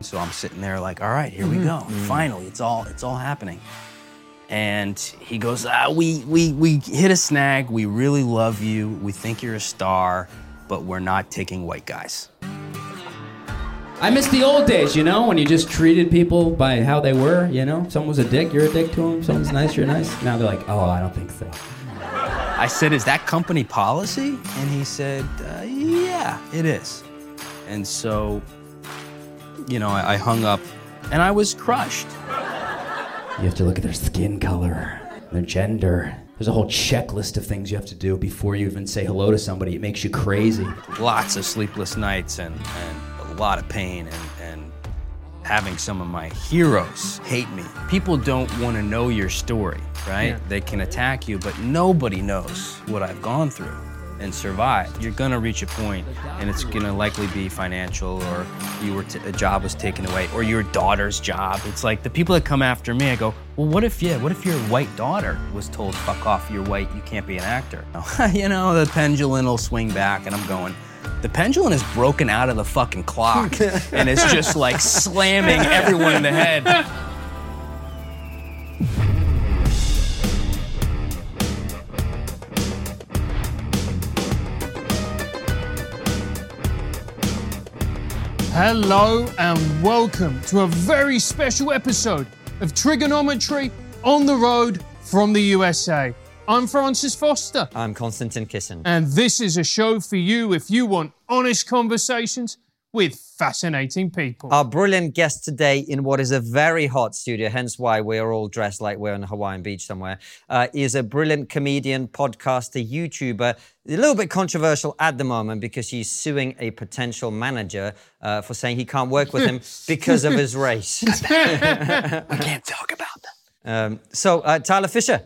So I'm sitting there like, all right, here we go. Finally, it's all it's all happening. And he goes, ah, we we we hit a snag. We really love you. We think you're a star, but we're not taking white guys. I miss the old days, you know, when you just treated people by how they were, you know? Someone was a dick, you're a dick to them. Someone's nice, you're nice. Now they're like, oh, I don't think so. I said, is that company policy? And he said, uh, yeah, it is. And so, you know, I, I hung up and I was crushed. You have to look at their skin color, their gender. There's a whole checklist of things you have to do before you even say hello to somebody. It makes you crazy. Lots of sleepless nights and, and a lot of pain and, and having some of my heroes hate me. People don't want to know your story, right? They can attack you, but nobody knows what I've gone through and survive. You're gonna reach a point, and it's gonna likely be financial, or you were t- a job was taken away, or your daughter's job. It's like the people that come after me. I go, well, what if yeah? What if your white daughter was told, "Fuck off, you're white, you can't be an actor"? you know, the pendulum will swing back, and I'm going. The pendulum is broken out of the fucking clock, and it's just like slamming everyone in the head. Hello and welcome to a very special episode of Triggernometry on the road from the USA. I'm Francis Foster, I'm Konstantin Kisin. and this is a show for you if you want honest conversations with fascinating people. Our brilliant guest today in what is a very hot studio, hence why we are all dressed like we're on a Hawaiian beach somewhere, uh, is a brilliant comedian, podcaster, YouTuber. A little bit controversial at the moment because he's suing a potential manager uh, for saying he can't work with him because of his race. We can't talk about that. Um, so, uh, Tyler Fischer,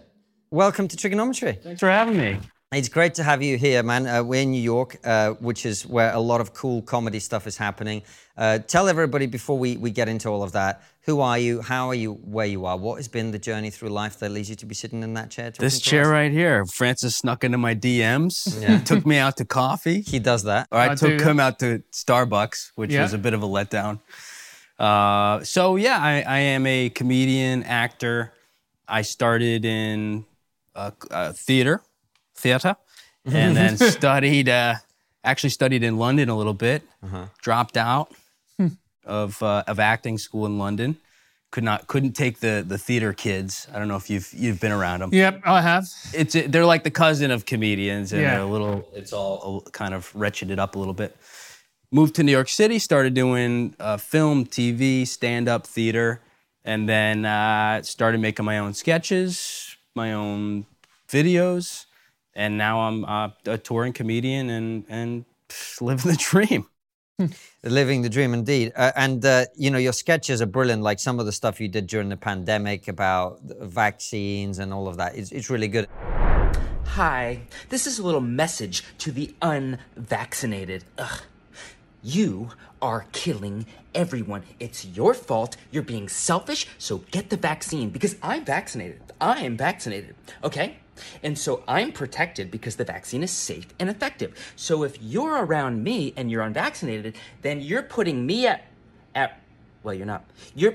welcome to Triggernometry. Thanks for having me. It's great to have you here, man. Uh, we're in New York, uh, which is where a lot of cool comedy stuff is happening. Uh, tell everybody before we, we get into all of that who are you? How are you where you are? What has been the journey through life that leads you to be sitting in that chair? This chair us? right here, Francis snuck into my DMs, took me out to coffee, He does that. or I, I took do him out to Starbucks, which Yeah. was a bit of a letdown. Uh, so yeah, I, I am a comedian, actor. I started in uh, uh, theater, theater, and then studied. Uh, actually, studied in London a little bit. Dropped out of uh, of acting school in London. Could not couldn't take the the theater kids. I don't know if you've you've been around them Yep, I have. it's they're like the cousin of comedians and Yeah. they're a little it's all kind of wretched up a little bit moved to new york city started doing uh, film tv stand-up theater and then uh, started making my own sketches my own videos and now i'm uh, a touring comedian and and pff, living the dream Living the dream indeed. Uh, and, uh, you know, your sketches are brilliant. Like some of the stuff you did during the pandemic about vaccines and all of that. It's, it's really good. Hi, this is a little message to the unvaccinated. Ugh. You are killing everyone. It's your fault. You're being selfish, so get the vaccine because I'm vaccinated. I am vaccinated, okay? And so I'm protected because the vaccine is safe and effective. So if you're around me and you're unvaccinated, then you're putting me at at well, you're not. You're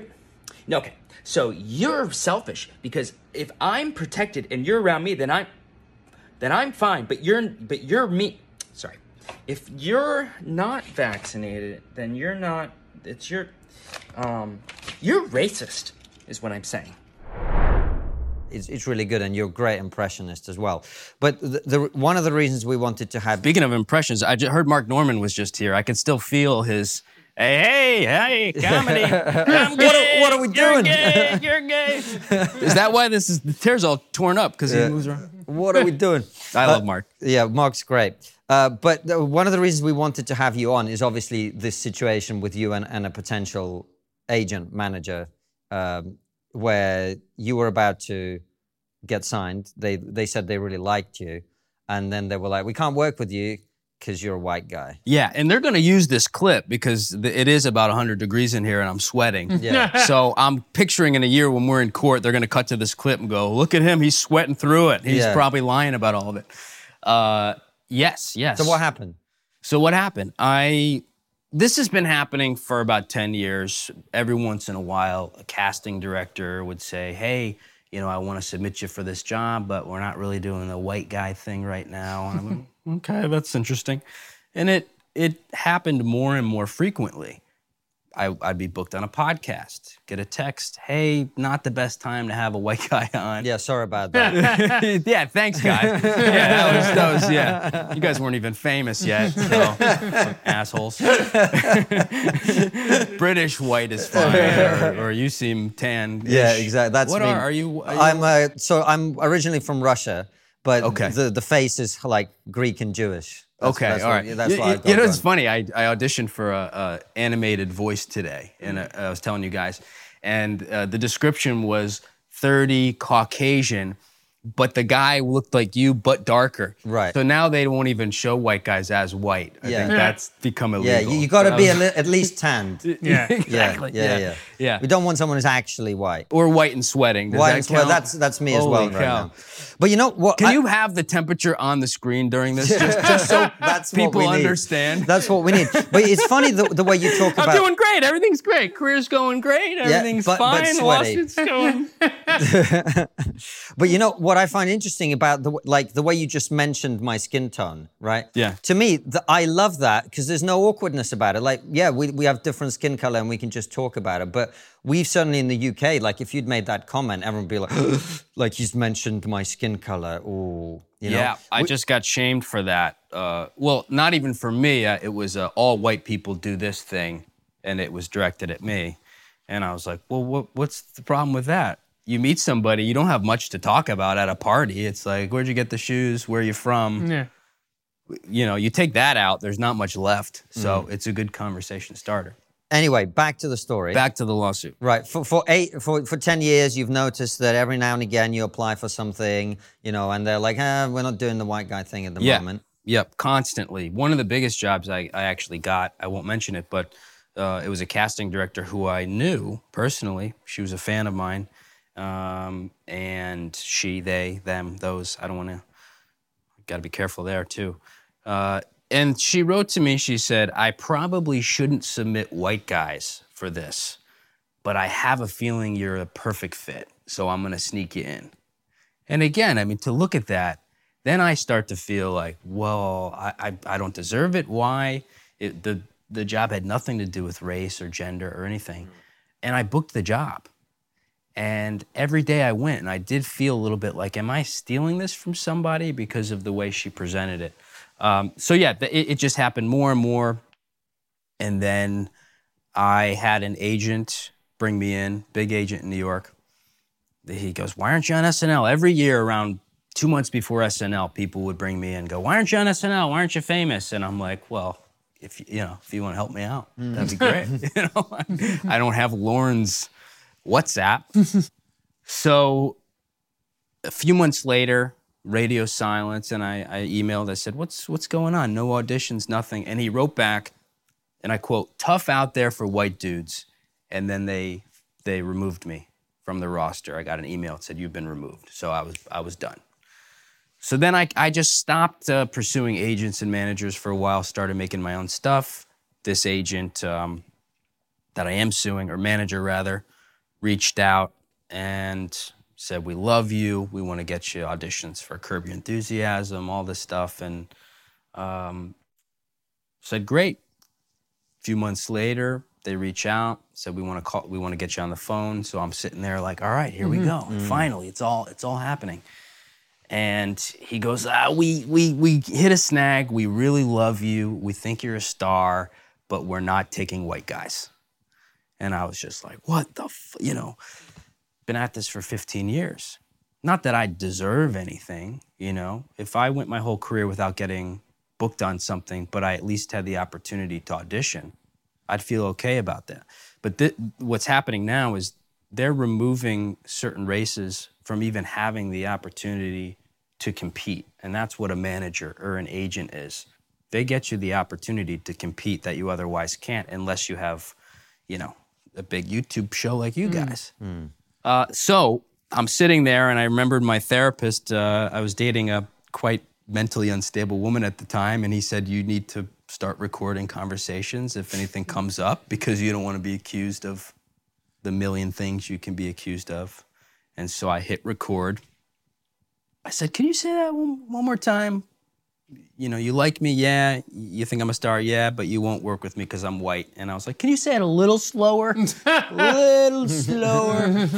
no, okay. So you're selfish because if I'm protected and you're around me, then I'm then I'm fine. But you're but you're me. Sorry. If you're not vaccinated, then you're not. It's your. Um, you're racist, is what I'm saying. It's, it's really good. And you're a great impressionist as well. But the, the, one of the reasons we wanted to have speaking of impressions i just heard mark normand was just here i can still feel his Hey, hey, hey, comedy. I'm What are- gay, what are we you're doing? gay, You're gay. Is that why this is the tears all torn up because he moves around? what are we doing? I love Mark. Yeah, Mark's great. Uh, but the, one of the reasons we wanted to have you on is obviously this situation with you and, and a potential agent manager, um, where you were about to get signed. They they said they really liked you, and then they were like, "We can't work with you because you're a white guy." Yeah, and they're going to use this clip because th- it is about 100 degrees in here and I'm sweating. Yeah. so I'm picturing in a year when we're in court, they're going to cut to this clip and go, look at him, he's sweating through it. He's Yeah. probably lying about all of it. Uh, yes, yes. So what happened? So what happened? I this has been happening for about 10 years. Every once in a while, a casting director would say, Hey, you know, I want to submit you for this job, but we're not really doing the white guy thing right now. And I'm like, okay, that's interesting. And it it happened more and more frequently. I, I'd be booked on a podcast, get a text, hey, not the best time to have a white guy on. Yeah, sorry about that. yeah, thanks, guys. Yeah, that was, that was, yeah. You guys weren't even famous yet, so assholes. British white is fine, or, or you seem tan. yeah, exactly. That's what me. are, are you? Are you I'm uh, so I'm originally from Russia, but Okay. the the face is like Greek and Jewish. That's- okay, that's all what- That's you, you- you know, it's funny. I, I auditioned for a, a animated voice today, and uh, I was telling you guys, and uh, the description was 30 Caucasian, but the guy looked like you, but darker. Right. So now they won't even show white guys as white. I Yeah. think that's become illegal. Yeah, you, you got to be a li- at least tanned. Yeah. Yeah, exactly. yeah, yeah, yeah. We don't want someone who's actually white. or white and sweating. Does White that and well, count? that's that's me as well Holy right cow. now. But you know what? Can I- you have the temperature on the screen during this, just, just so That's what people we need. understand? That's what we need. But it's funny the, the way you talk about. I'm about. doing great. Everything's great. Career's going great. Everything's but- but fine. sweaty. Lawsuits going. But you know what I find interesting about the like the way you just mentioned my skin tone, right? Yeah. To me, the, I love that because there's no awkwardness about it. Like, yeah, we, we have different skin color and we can just talk about it. But we've certainly in the UK, like if you'd made that comment, everyone would be like, like he's mentioned my skin color. Ooh, you know. yeah, I We- just got shamed for that. Uh, well, not even for me. Uh, it was uh, all white people do this thing, and it was directed at me. And I was like, well, what, what's the problem with that? You meet somebody, you don't have much to talk about at a party. It's like, where'd you get the shoes? Where are you from? Yeah. You know, you take that out, there's not much left. So Mm. it's a good conversation starter. Anyway, back to the story. Back to the lawsuit. Right. For for eight for for ten years, you've noticed that every now and again you apply for something, you know, and they're like, ah, we're not doing the white guy thing at the Yeah. moment. Yep, constantly. One of the biggest jobs I, I actually got, I won't mention it, but uh, it was a casting director who I knew personally. She was a fan of mine. Um, and she, they, them, those, I don't want to, got to be careful there too. Uh, and she wrote to me, she said, I probably shouldn't submit white guys for this, but I have a feeling you're a perfect fit. So I'm going to sneak you in. And again, I mean, to look at that, then I start to feel like, well, I, I, I don't deserve it. Why? It, the, the job had nothing to do with race or gender or anything. And I booked the job. And every day I went, and I did feel a little bit like, am I stealing this from somebody because of the way she presented it? Um, so, yeah, it, it just happened more and more. And then I had an agent bring me in, big agent in New York. He goes, Why aren't you on SNL? Every year around two months before SNL, people would bring me in and go, Why aren't you on SNL? Why aren't you famous? And I'm like, Well, if you know, if you want to help me out, that'd be great. you know, I don't have Lorne's WhatsApp. so a few months later, radio silence, and I, I emailed. I said, "What's what's going on? No auditions, nothing." And he wrote back, and I quote, "Tough out there for white dudes." And then they they removed me from the roster. I got an email that said you've been removed. So I was I was done. So then I I just stopped uh, pursuing agents and managers for a while. Started making my own stuff. This agent um, that I am suing, or manager rather, reached out and said, "We love you. We want to get you auditions for Curb Your Enthusiasm, all this stuff." And um, said, "Great." A few months later, they reach out, said, "We want to call. We want to get you on the phone." So I'm sitting there like, "All right, here we go. Finally, it's all it's all happening." And he goes, ah, "We we we hit a snag. We really love you. We think you're a star, but we're not taking white guys." And I was just like, "What the? F-? You know." been at this for 15 years. Not that I deserve anything, you know. If I went my whole career without getting booked on something, but I at least had the opportunity to audition, I'd feel okay about that. But th- what's happening now is they're removing certain races from even having the opportunity to compete. And that's what a manager or an agent is. They get you the opportunity to compete that you otherwise can't unless you have, you know, a big YouTube show like you guys. Uh, so I'm sitting there, and I remembered my therapist. Uh, I was dating a quite mentally unstable woman at the time, and he said, "You need to start recording conversations if anything comes up because you don't want to be accused of the million things you can be accused of. And so I hit record. I said, Can you say that one, one more time? You know, you like me, yeah. You think I'm a star, yeah, but you won't work with me because I'm white. And I was like, Can you say it a little slower? a little slower.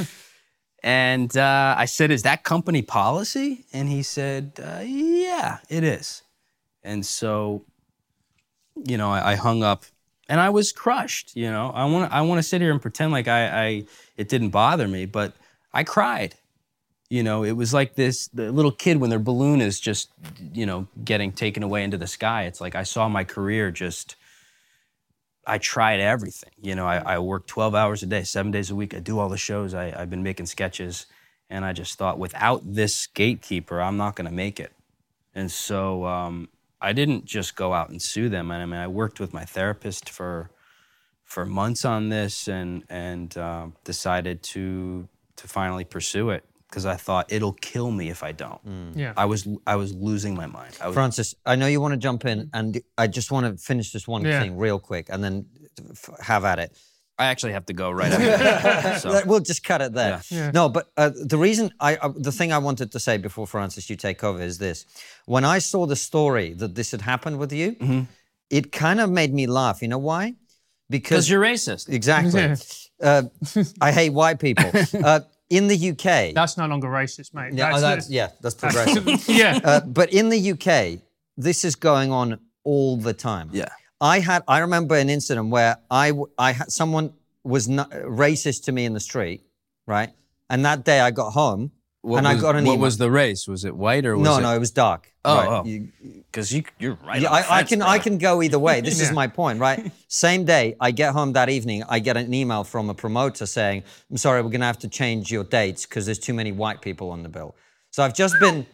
And uh, I said, Is that company policy? And he said, uh, Yeah, it is. And so, you know, I, I hung up and I was crushed. You know, I want to I want to sit here and pretend like I, I it didn't bother me, but I cried. You know, it was like this the little kid when their balloon is just, you know, getting taken away into the sky. It's like I saw my career just. I tried everything. You know, I, I work 12 hours a day, seven days a week. I do all the shows. I, I've been making sketches. And I just thought, without this gatekeeper, I'm not going to make it. And so um, I didn't just go out and sue them. And I mean, I worked with my therapist for for months on this, and and uh, decided to to finally pursue it because I thought it'll kill me if I don't. Yeah. I was I was losing my mind. I was, Francis, I know you want to jump in, and I just want to finish this one Yeah. thing real quick, and then f- have at it. I actually have to go right after. so. We'll just cut it there. Yeah. No, but uh, the reason I, uh, the thing I wanted to say before Francis, you take over, is this: when I saw the story that this had happened with you, Mm-hmm. it kind of made me laugh. You know why? Because you're racist. exactly. Yeah. Uh, I hate white people. Uh, in the UK, That's no longer racist, mate. yeah, oh, that's, yeah, that's progressive. yeah. Uh, but in the UK, this is going on all the time. Yeah. I had I remember an incident where I I had someone was not, racist to me in the street, right? And that day I got home What and was, I got an What email. was the race? Was it white or was no, it? no, it was dark. Oh, right. oh. You- Because you, you're right. yeah, on the I, I fence, can I can go either way. This is my point, right? Same day, I get home that evening. I get an email from a promoter saying, "I'm sorry, we're going to have to change your dates because there's too many white people on the bill." So I've just been.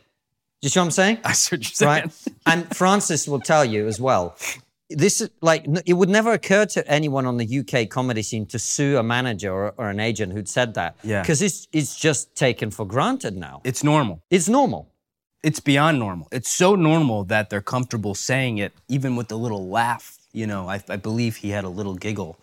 You see what I'm saying? I see what you're saying. right? and Francis will tell you as well. This is like it would never occur to anyone on the UK comedy scene to sue a manager or, or an agent who'd said that. Yeah. because it's it's just taken for granted now. It's normal. It's normal. It's beyond normal. It's so normal that they're comfortable saying it, even with a little laugh. You know, I, I believe he had a little giggle.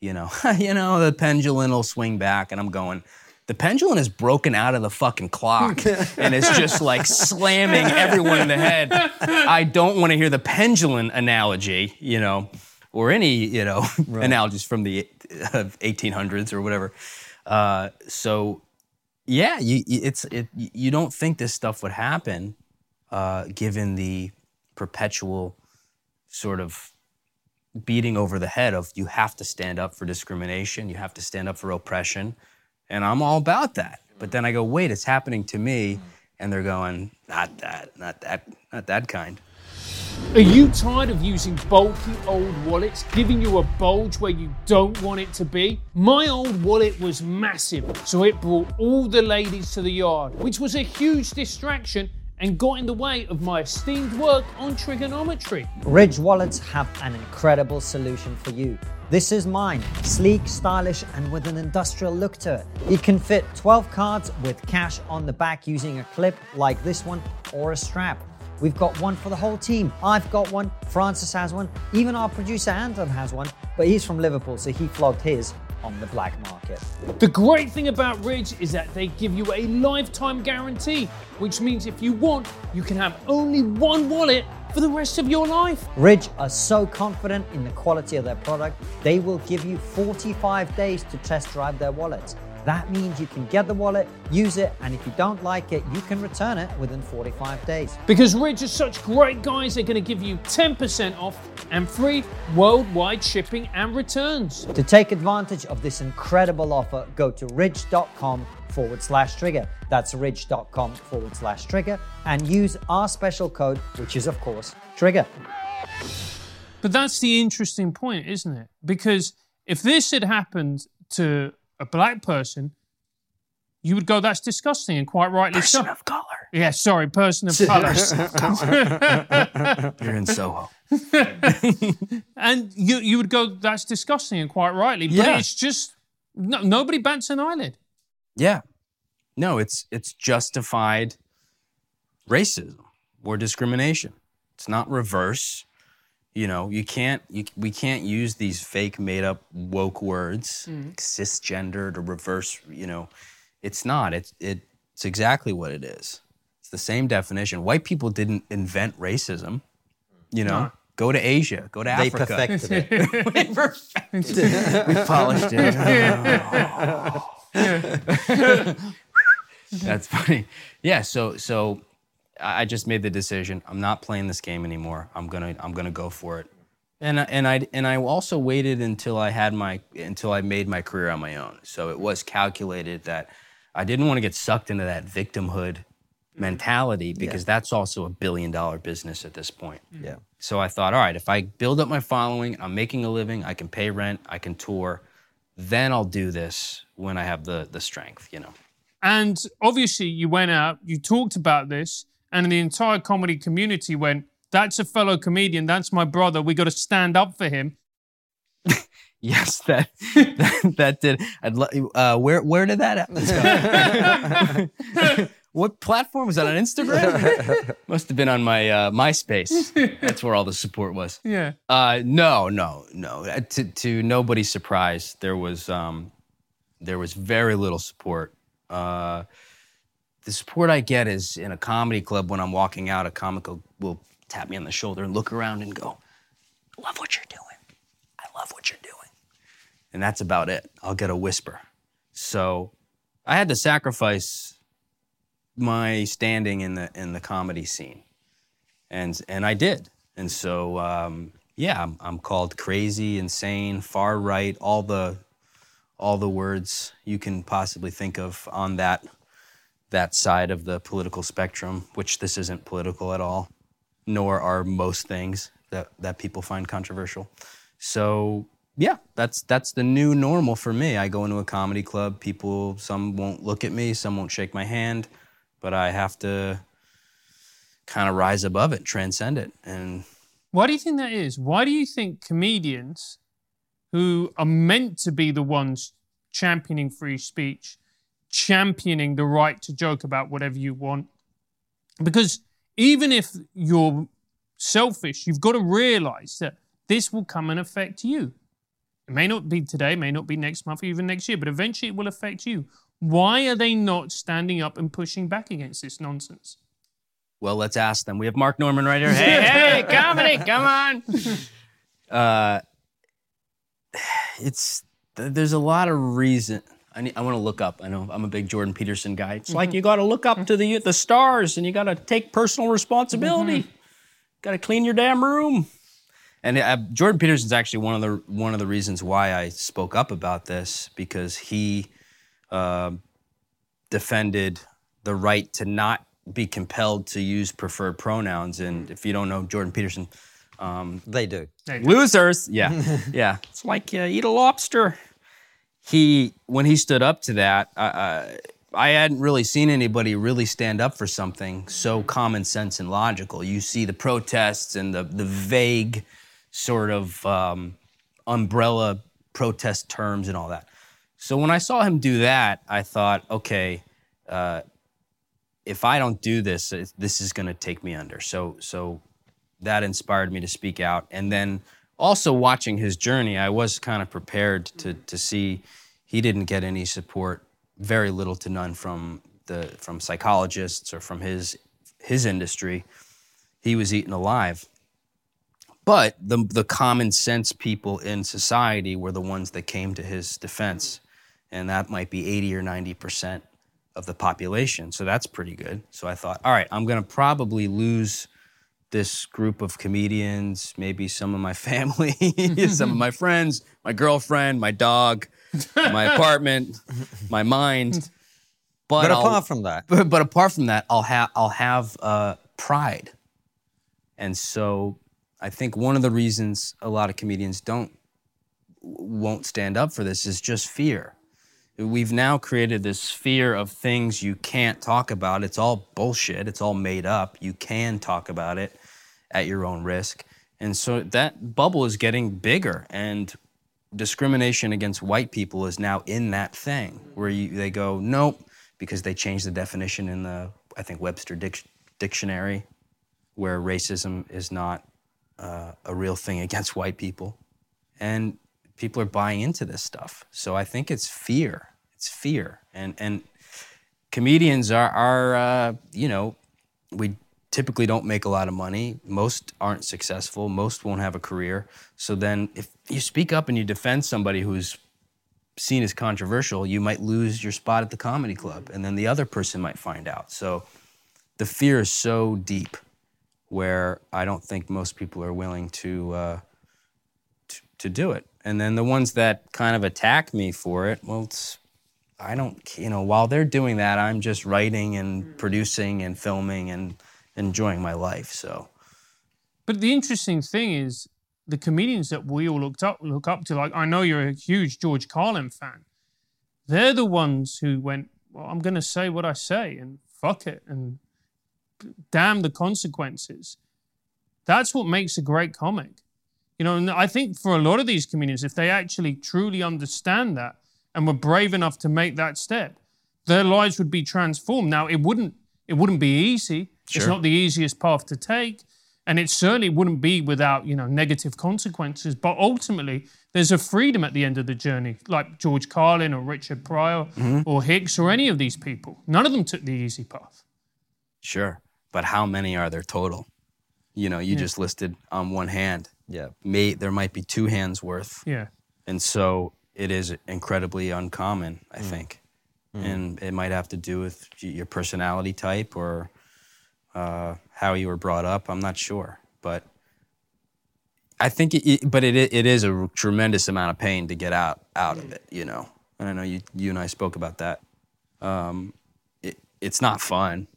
You know, you know, the pendulum will swing back, and I'm going. The pendulum is broken out of the fucking clock, and it's just like slamming everyone in the head. I don't want to hear the pendulum analogy, you know, or any you know analogies from the uh, 1800s or whatever. Uh, so yeah, you, you- it's it, you don't think this stuff would happen, uh, given the perpetual sort of beating over the head of you have to stand up for discrimination, you have to stand up for oppression, and I'm all about that. But then I go, wait, it's happening to me, mm-hmm. and they're going, not that, not that, not that kind. Are you tired of using bulky old wallets, giving you a bulge where you don't want it to be? My old wallet was massive, so it brought all the ladies to the yard, which was a huge distraction and got in the way of my esteemed work on triggernometry. Ridge wallets have an incredible solution for you. This is mine, sleek, stylish, and with an industrial look to it. It can fit 12 cards with cash on the back using a clip like this one or a strap. We've got one for the whole team. I've got one, Francis has one, even our producer Anton has one, but he's from Liverpool, so he flogged his on the black market. The great thing about Ridge is that they give you a lifetime guarantee, which means if you want, you can have only one wallet for the rest of your life. Ridge are so confident in the quality of their product, they will give you 45 days to test drive their wallets. That means you can get the wallet, use it, and if you don't like it, you can return it within 45 days. Because Ridge are such great guys, they're going to give you 10% off and free worldwide shipping and returns. To take advantage of this incredible offer, go to ridge.com forward slash trigger. That's ridge.com forward slash trigger and use our special code, which is, of course, trigger. But that's the interesting point, isn't it? Because if this had happened to a black person, you would go, that's disgusting, and quite rightly so. Person of color. Yeah, sorry, person of color. You're in Soho. and you, you would go, that's disgusting, and quite rightly. But Yeah. it's just, no, nobody bats an eyelid. Yeah. No, it's it's justified racism or discrimination. It's not reverse. You know, you can't. You, we can't use these fake, made-up woke words, mm-hmm. cisgendered or reverse. You know, it's not. It's it, it's exactly what it is. It's the same definition. White people didn't invent racism. You know, go to Asia, go to They Africa. perfected it. we polished it. That's funny. Yeah. So so I I just made the decision. I'm not playing this game anymore. I'm gonna I'm gonna go for it. And I- and I and I also waited until I had my until I made my career on my own. So it was calculated that I didn't want to get sucked into that victimhood mm-hmm. mentality because that's also a billion dollar business at this point. Mm-hmm. Yeah. So I thought, all right, if I build up my following, I'm making a living, I can pay rent, I can tour, then I'll do this when I have the the strength, you know. And obviously, you went out, you talked about this, and the entire comedy community went, That's a fellow comedian. That's my brother. We got to stand up for him. Yes, that that, that did. I'd lo- uh, where where did that happen? what platform was that on Instagram? Must have been on my uh, MySpace. That's where all the support was. Yeah. Uh, no, no, no. Uh, To, to nobody's surprise, there was um, there was very little support. Uh, the support I get is in a comedy club when I'm walking out. A comic will, will tap me on the shoulder and look around and go, "Love what you're doing. I love what you're doing," and that's about it. I'll get a whisper. So I had to sacrifice my standing in the in the comedy scene and and I did. And so um, yeah, I'm, I'm called crazy, insane, far right, all the all the words you can possibly think of on that that side of the political spectrum, which this isn't political at all, nor are most things that that people find controversial. So yeah, that's that's the new normal for me. I go into a comedy club, people some won't look at me, some won't shake my hand, but I have to kind of rise above it, transcend it. And Why do you think that is? Why do you think comedians who are meant to be the ones championing free speech, championing the right to joke about whatever you want? Because even if you're selfish, you've got to realize that this will come and affect you. It may not be today, may not be next month, or even next year, but eventually it will affect you. Why are they not standing up and pushing back against this nonsense? well, let's ask them. We have Mark Normand right here. Hey, hey, comedy, come on. Uh, it's there's a lot of reason. I need, I want to look up. I know I'm a big Jordan Peterson guy. It's like you got to look up to the the stars and you got to take personal responsibility. Got to clean your damn room. And uh, Jordan Peterson's actually one of the one of the reasons why I spoke up about this because he uh, defended the right to not be compelled to use preferred pronouns. And if you don't know Jordan Peterson, um, They do. losers. Yeah, yeah. It's like uh, eat a lobster. He when he stood up to that, uh, I hadn't really seen anybody really stand up for something so common sense and logical. You see the protests and the the vague sort of um, umbrella protest terms and all that. So when I saw him do that, I thought, okay, uh, if I don't do this, this is going to take me under. So so that inspired me to speak out. And then also watching his journey, I was kind of prepared to to see he didn't get any support, very little to none from the from psychologists or from his his industry. He was eaten alive. But the the common sense people in society were the ones that came to his defense, and that might be 80 or 90 percent of the population. So that's pretty good. So I thought, all right, I'm going to probably lose this group of comedians, maybe some of my family, some of my friends, my girlfriend, my dog, my apartment, my mind. But, But I'll- apart from that, but, but apart from that, I'll have I'll have uh, pride, and so I think one of the reasons a lot of comedians don't won't stand up for this is just fear. We've now created this fear of things you can't talk about. It's all bullshit. It's all made up. You can talk about it at your own risk, and so that bubble is getting bigger and discrimination against white people is now in that thing where you, they go nope because they changed the definition in the I think Webster dic- dictionary where racism is not uh, a real thing against white people, and people are buying into this stuff. So I think it's fear. It's fear, and and comedians are are uh, you know we typically don't make a lot of money. Most aren't successful. Most won't have a career. So then, if you speak up and you defend somebody who's seen as controversial, you might lose your spot at the comedy club, and then the other person might find out. So the fear is so deep, where I don't think most people are willing to uh, to, to do it. And then the ones that kind of attack me for it, well, it's I don't, you know, while they're doing that, I'm just writing and producing and filming and enjoying my life. So But the interesting thing is the comedians that we all looked up look up to. Like I know you're a huge George Carlin fan. They're the ones who went, well, I'm going to say what I say and fuck it and damn the consequences. That's what makes a great comic. You know, and I think for a lot of these comedians, if they actually truly understand that and were brave enough to make that step, their lives would be transformed. Now, it wouldn't it wouldn't be easy. It's not the easiest path to take, and it certainly wouldn't be without you know negative consequences. But ultimately, there's a freedom at the end of the journey, like George Carlin or Richard Pryor mm-hmm. or Hicks or any of these people. None of them took the easy path. sure, but how many are there total? You know, you just listed on one hand. Yeah. May there might be two hands worth, Yeah. and so it is incredibly uncommon. I mm. think, mm. and it might have to do with your personality type or uh, how you were brought up. I'm not sure, but I think it, but it it is a tremendous amount of pain to get out out of it. You know, and I know you you and I spoke about that. Um, it, it's not fun,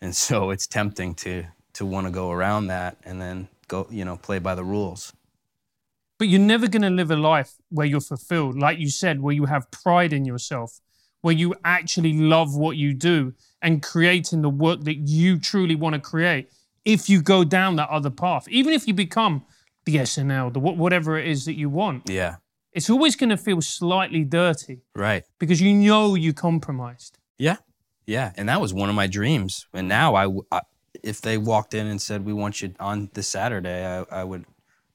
and so it's tempting to to want to go around that and then go you know play by the rules. But you're never going to live a life where you're fulfilled, like you said, where you have pride in yourself, where you actually love what you do and creating the work that you truly want to create. If you go down that other path, even if you become the SNL, the whatever it is that you want, Yeah, it's always going to feel slightly dirty right. because you know you compromised. Yeah, yeah, and that was one of my dreams. And now I, if they walked in and said we want you on this Saturday, I, I would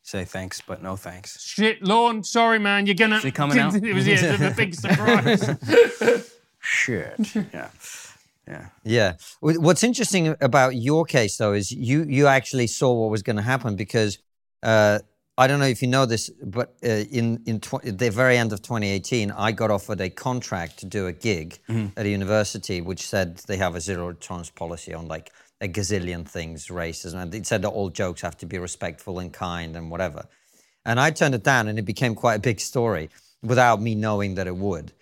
say thanks, but no thanks. Shit, Lorne, sorry, man, you're gonna. Is it coming out? it was yeah, the big surprise. Shit. yeah, yeah. Yeah. What's interesting about your case, though, is you you actually saw what was going to happen because uh, I don't know if you know this, but uh, in in tw- the very end of 2018, I got offered a contract to do a gig at a university, which said they have a zero tolerance policy on like a gazillion things, racism, and it said that all jokes have to be respectful and kind and whatever. And I turned it down, and it became quite a big story without me knowing that it would.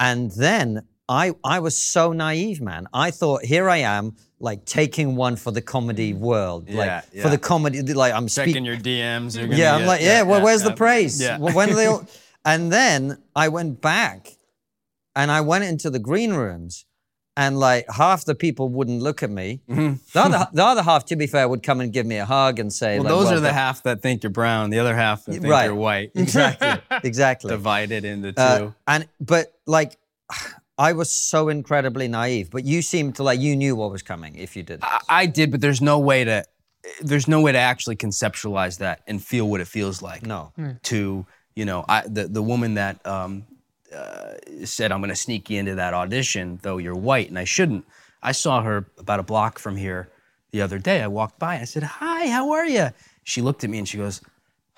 And then I I was so naive, man. I thought here I am, like taking one for the comedy world, like Yeah, for the comedy, like I'm Checking your DMs. You're Yeah, I'm like, yeah, well, where's the praise? Yeah. Well, when are they all? And then I went back, and I went into the green rooms, and like half the people wouldn't look at me. The other the other half, to be fair, would come and give me a hug and say, Well, like, those well are the half that think you're brown. The other half that think Right. you're white. exactly, exactly. Divided into two. Uh, and but like I was so incredibly naive, but you seemed to like you knew what was coming if you did. I, I did, but there's no way to. There's no way to actually conceptualize that and feel what it feels like. No. To you know, I the the woman that um, uh, said I'm going to sneak you into that audition, though you're white, and I shouldn't. I saw her about a block from here the other day. I walked by. I said, "Hi, how are you?" She looked at me and she goes,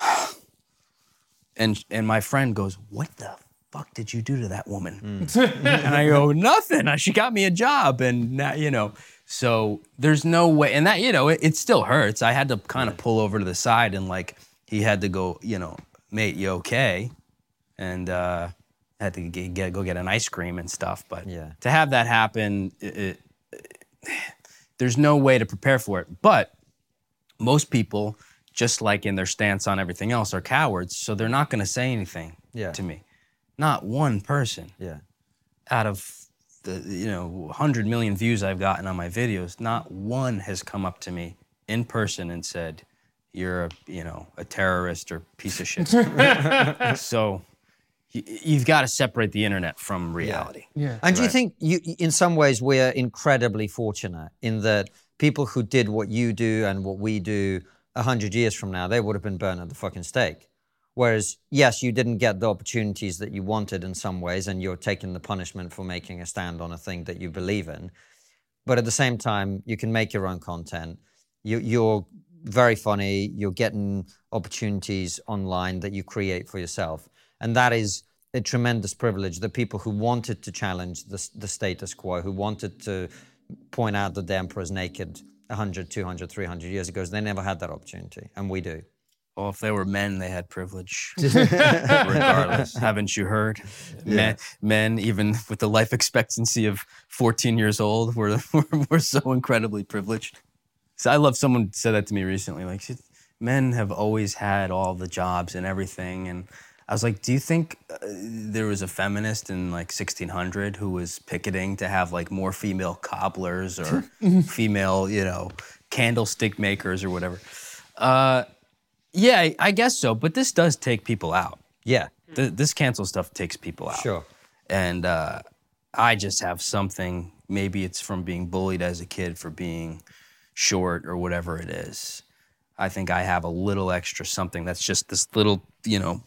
and and my friend goes, "What the fuck did you do to that woman?" and I go, "Nothing. Uh, She got me a job, and now you know." So there's no way, and that you know, it, it still hurts. I had to kind of pull over to the side, and like he had to go, you know, mate, you okay? And uh, had to get, get go get an ice cream and stuff. But Yeah. to have that happen, it, it, there's no way to prepare for it. But most people, just like in their stance on everything else, are cowards. So they're not going to say anything Yeah. to me. Not one person Yeah. out of the you know 100 million views I've gotten on my videos, not one has come up to me in person and said, "You're a you know a terrorist or piece of shit." so y- you've got to separate the internet from reality. Yeah. And do you think you, in some ways, we're incredibly fortunate in that people who did what you do and what we do a hundred years from now, they would have been burned at the fucking stake. Whereas, yes, you didn't get the opportunities that you wanted in some ways, and you're taking the punishment for making a stand on a thing that you believe in. But at the same time, you can make your own content. You, you're very funny. You're getting opportunities online that you create for yourself. And that is a tremendous privilege. The people who wanted to challenge the, the status quo, who wanted to point out that the emperor's naked 100, 200, 300 years ago, they never had that opportunity. And we do. Well, if they were men, they had privilege. Regardless, haven't you heard? Men, men, even with the life expectancy of 14 years old, were were, were so incredibly privileged. So I love someone said that to me recently. Like, men have always had all the jobs and everything, and I was like, do you think uh, there was a feminist in like 1600 who was picketing to have like more female cobblers or female, you know, candlestick makers or whatever? Uh, yeah, I- guess so. But this does take people out. Yeah, Th- this cancel stuff takes people out. sure. And uh, I just have something. Maybe it's from being bullied as a kid for being short or whatever it is. I think I have a little extra something that's just this little, you know,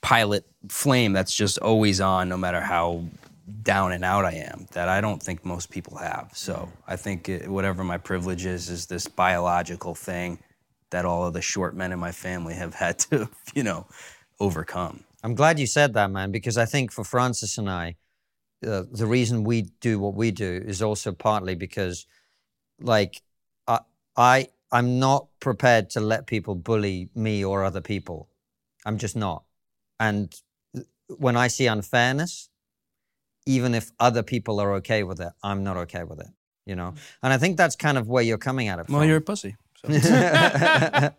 pilot flame that's just always on, no matter how down and out I am. That I don't think most people have. So I think it, whatever my privilege is, is this biological thing that all of the short men in my family have had to, you know, overcome. I'm glad you said that, man, because I think for Francis and I, uh, the reason we do what we do is also partly because, like, I, I, I'm not prepared to let people bully me or other people. I'm just not. And when I see unfairness, even if other people are okay with it, I'm not okay with it. You know, and I think that's kind of where you're coming at it from. Well, you're a pussy. So.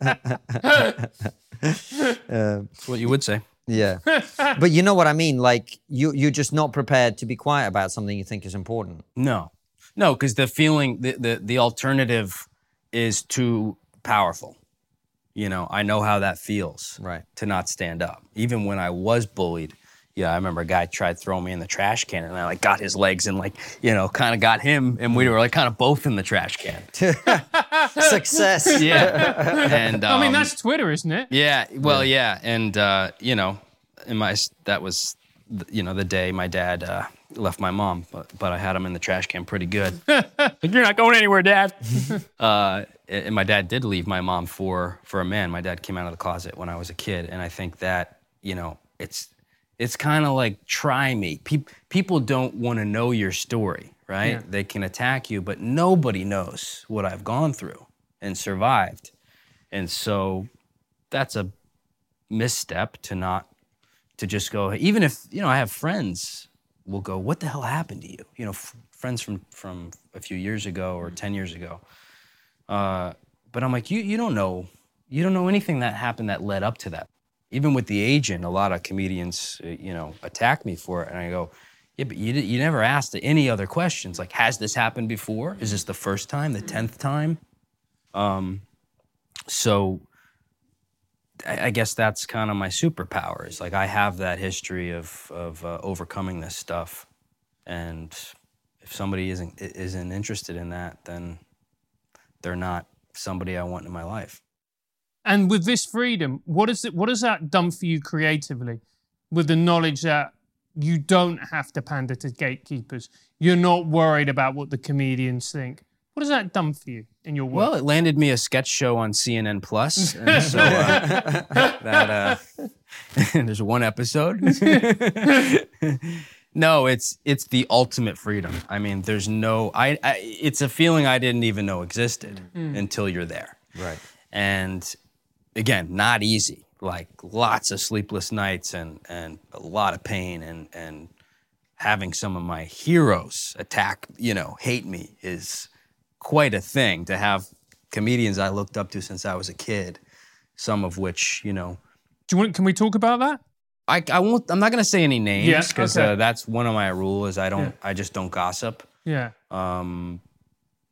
That's what you would say. Yeah. but you know what I mean? Like you you're just not prepared to be quiet about something you think is important. No, no, because the feeling, the, the the alternative is too powerful. You know, I know how that feels. Right. To not stand up, even when I was bullied. Yeah, I remember a guy tried throwing me in the trash can, and I like got his legs and like you know kind of got him, and we were like kind of both in the trash can. Success. Yeah. and I mean, um, that's Twitter, isn't it? Yeah, well, yeah, and uh, you know, in my that was you know the day my dad uh, left my mom, but, but I had him in the trash can pretty good. You're not going anywhere, Dad. uh, and my dad did leave my mom for for a man. My dad came out of the closet when I was a kid, and I think that you know it's it's kind of like try me. Pe- people don't want to know your story, right? Yeah. They can attack you, but nobody knows what I've gone through and survived, and so that's a misstep to not to just go even if you know i have friends will go what the hell happened to you you know f- friends from from a few years ago or 10 years ago uh, but i'm like you you don't know you don't know anything that happened that led up to that even with the agent a lot of comedians uh, you know attack me for it and i go yeah but you, you never asked any other questions like has this happened before is this the first time the 10th time um, so I I guess that's kind of my superpower. Like I have that history of of uh, overcoming this stuff, and if somebody isn't isn't interested in that, then they're not somebody I want in my life. And with this freedom, what is it? What has that done for you creatively? With the knowledge that you don't have to pander to gatekeepers, you're not worried about what the comedians think. What has that done for you in your work? Well, it landed me a sketch show on CNN Plus, and so uh, that uh, there's one episode. no, it's it's the ultimate freedom. I mean, there's no I, I it's a feeling I didn't even know existed until you're there. Right. And again, not easy. Like lots of sleepless nights and and a lot of pain and and having some of my heroes attack, you know, hate me is quite a thing to have comedians I looked up to since I was a kid, some of which, you know, Do you want? Can we talk about that? I, I won't I'm not going to say any names Yeah, because okay. uh, that's one of my rules. I don't I just don't gossip. Yeah. Um,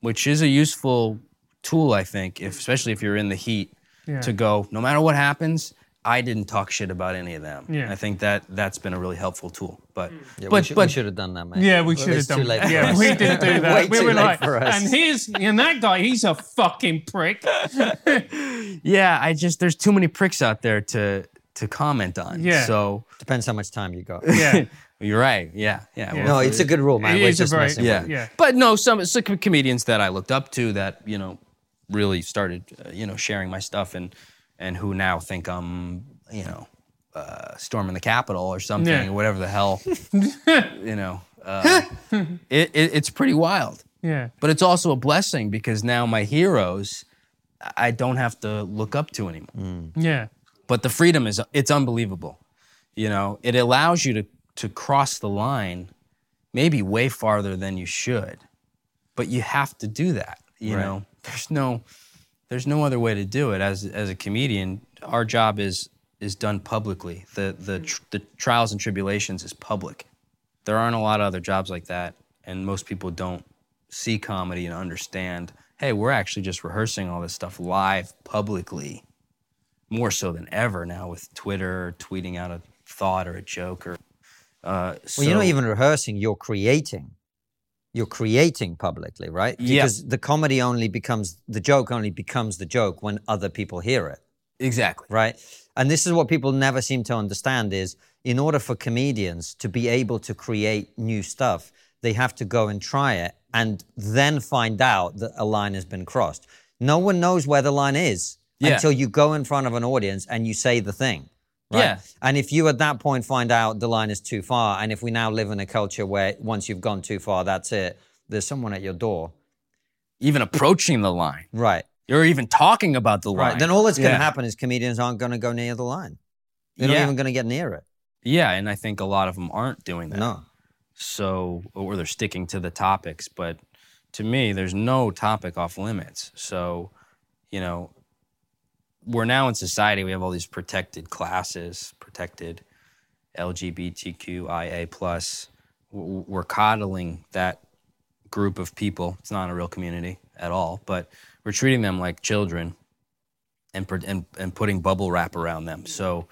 which is a useful tool I think, if, especially if you're in the heat Yeah. to go no matter what happens, I didn't talk shit about any of them. Yeah. I think that that's been a really helpful tool. But mm. Yeah, but we, should, but we should have done that, mate. Yeah, we should have done. Too late for yeah, us. we didn't do that. Way we too were late like, for us. and here's and that guy, he's a fucking prick. yeah, I just there's too many pricks out there to to comment on. Yeah. So Depends how much time you got. Yeah, you're right. Yeah. Yeah. Yeah. well, No, it's a good rule, man. It We're is a just very- messing yeah. with. Yeah. But no, some, some comedians that I looked up to that you know really started uh, you know sharing my stuff and and who now think I'm you know uh, storming the Capitol or something Yeah. or whatever the hell you know. Uh, it, it, it's pretty wild. yeah, But it's also a blessing because now my heroes I don't have to look up to anymore. yeah, But the freedom is it's unbelievable. You know, it allows you to to cross the line maybe way farther than you should. But you have to do that, you Right. know. There's no there's no other way to do it as as a comedian. Our job is is done publicly. The the tr- the trials and tribulations is public. There aren't a lot of other jobs like that and most people don't see comedy and understand, hey, we're actually just rehearsing all this stuff live publicly more so than ever now with Twitter, tweeting out a thought or a joke or. Uh, Well, you're not even rehearsing, you're creating. You're creating publicly, right? Yeah. Because the comedy only becomes, the joke only becomes the joke when other people hear it, exactly. right? And this is what people never seem to understand is in order for comedians to be able to create new stuff, they have to go and try it and then find out that a line has been crossed. No one knows where the line is Yeah. until you go in front of an audience and you say the thing. Right? Yeah. And if you at that point find out the line is too far, and if we now live in a culture where once you've gone too far, that's it, there's someone at your door. Even approaching the line, Right. or even talking about the line. Right. Then all that's going to happen is comedians aren't going to go near the line. They're Yeah. not even going to get near it. Yeah, and I think a lot of them aren't doing that. No. So, or they're sticking to the topics. But to me, there's no topic off limits. So, you know, we're now in society. We have all these protected classes, protected LGBTQIA plus. We're coddling that group of people. It's not a real community at all, but we're treating them like children, and and, and putting bubble wrap around them. So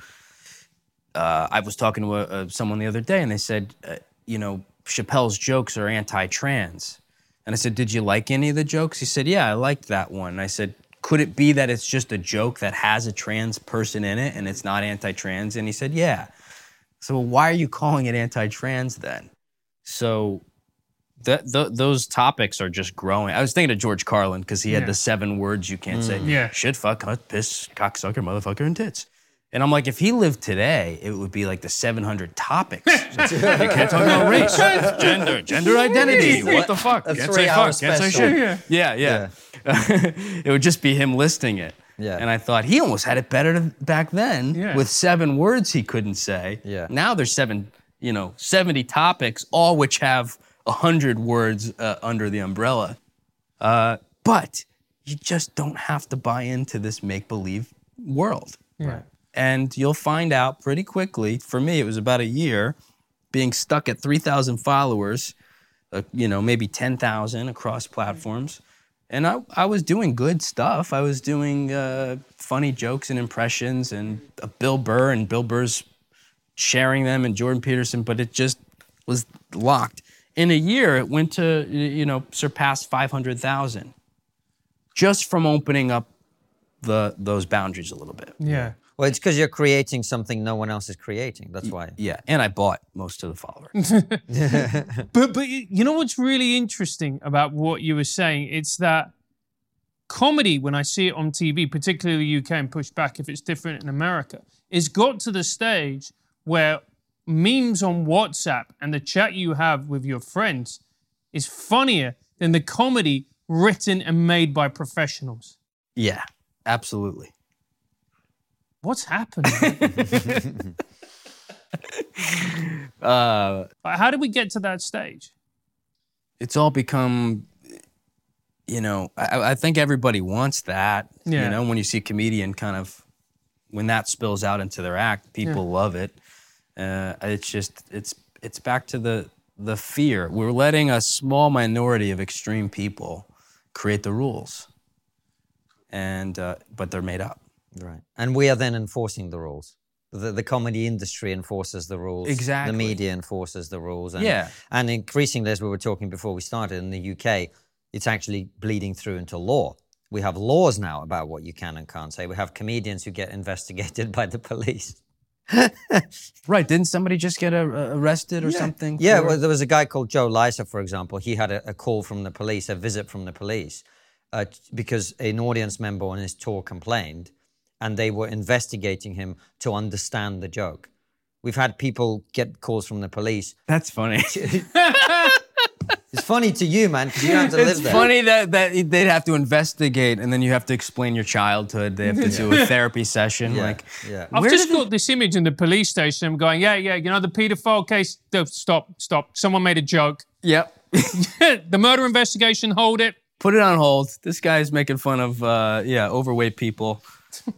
uh, I was talking to a, someone the other day, and they said, uh, you know, Chappelle's jokes are anti-trans, and I said, did you like any of the jokes? He said, yeah, I liked that one. And I said, could it be that it's just a joke that has a trans person in it and it's not anti-trans? And he said, yeah. So why are you calling it anti-trans then? So that th- those topics are just growing. I was thinking of George Carlin because he had Yeah. the seven words you can't say. Mm. Yeah. Shit, fuck, cut, piss, cocksucker, motherfucker, and tits. And I'm like, if he lived today, it would be like the 700 topics. you can't talk about race, gender, gender identity. What the fuck? A can't say three-hour fuck, can't say shit. Yeah, yeah. it would just be him listing it. Yeah. And I thought he almost had it better th- back then Yeah. with seven words he couldn't say. Yeah. Now there's seven, you know, 70 topics, all which have 100 words uh, under the umbrella. Uh, but you just don't have to buy into this make believe world. Right. And you'll find out pretty quickly. For me, it was about a year being stuck at 3,000 followers, uh, you know, maybe 10,000 across platforms. And I, I was doing good stuff. I was doing uh, funny jokes and impressions and uh, Bill Burr and Bill Burr's sharing them and Jordan Peterson, but it just was locked. In a year, it went to, you know, surpass 500,000 just from opening up the those boundaries a little bit. Yeah. Well, it's because you're creating something no one else is creating. That's why. Yeah, and I bought most of the followers. But but you you know what's really interesting about what you were saying? It's that comedy, when I see it on TV, particularly the UK and push back if it's different in America, is got to the stage where memes on WhatsApp and the chat you have with your friends is funnier than the comedy written and made by professionals. yeah, absolutely. What's happening? Uh, How did we get to that stage? it's all become, you know, I, I think everybody wants that. Yeah. You know, when you see a comedian kind of, when that spills out into their act, people love it. Uh, it's just, it's, it's back to the, the fear. We're letting a small minority of extreme people create the rules, and uh, but they're made up. Right. And we are then enforcing the rules. The, the comedy industry enforces the rules. Exactly. The media enforces the rules. And, Yeah. And increasingly, as we were talking before we started in the UK, it's actually bleeding through into law. We have laws now about what you can and can't say. We have comedians who get investigated by the police. Right? Didn't somebody just get uh, arrested or something? Yeah, for- well, there was a guy called Joe Lysa, for example. He had a, a call from the police, a visit from the police, uh, because an audience member on his tour complained, and they were investigating him to understand the joke. We've had people get calls from the police. That's funny. It's funny to you, man, because you don't have to live there. it's funny that, that they'd have to investigate and then you have to explain your childhood. They have to do a therapy session. Yeah, Like, yeah. I've just did they- got this image in the police station. I'm going, yeah, yeah, you know, the paedophile case. No, stop, stop. Someone made a joke. yep. the murder investigation, hold it. Put it on hold. This guy's making fun of, uh, yeah, overweight people.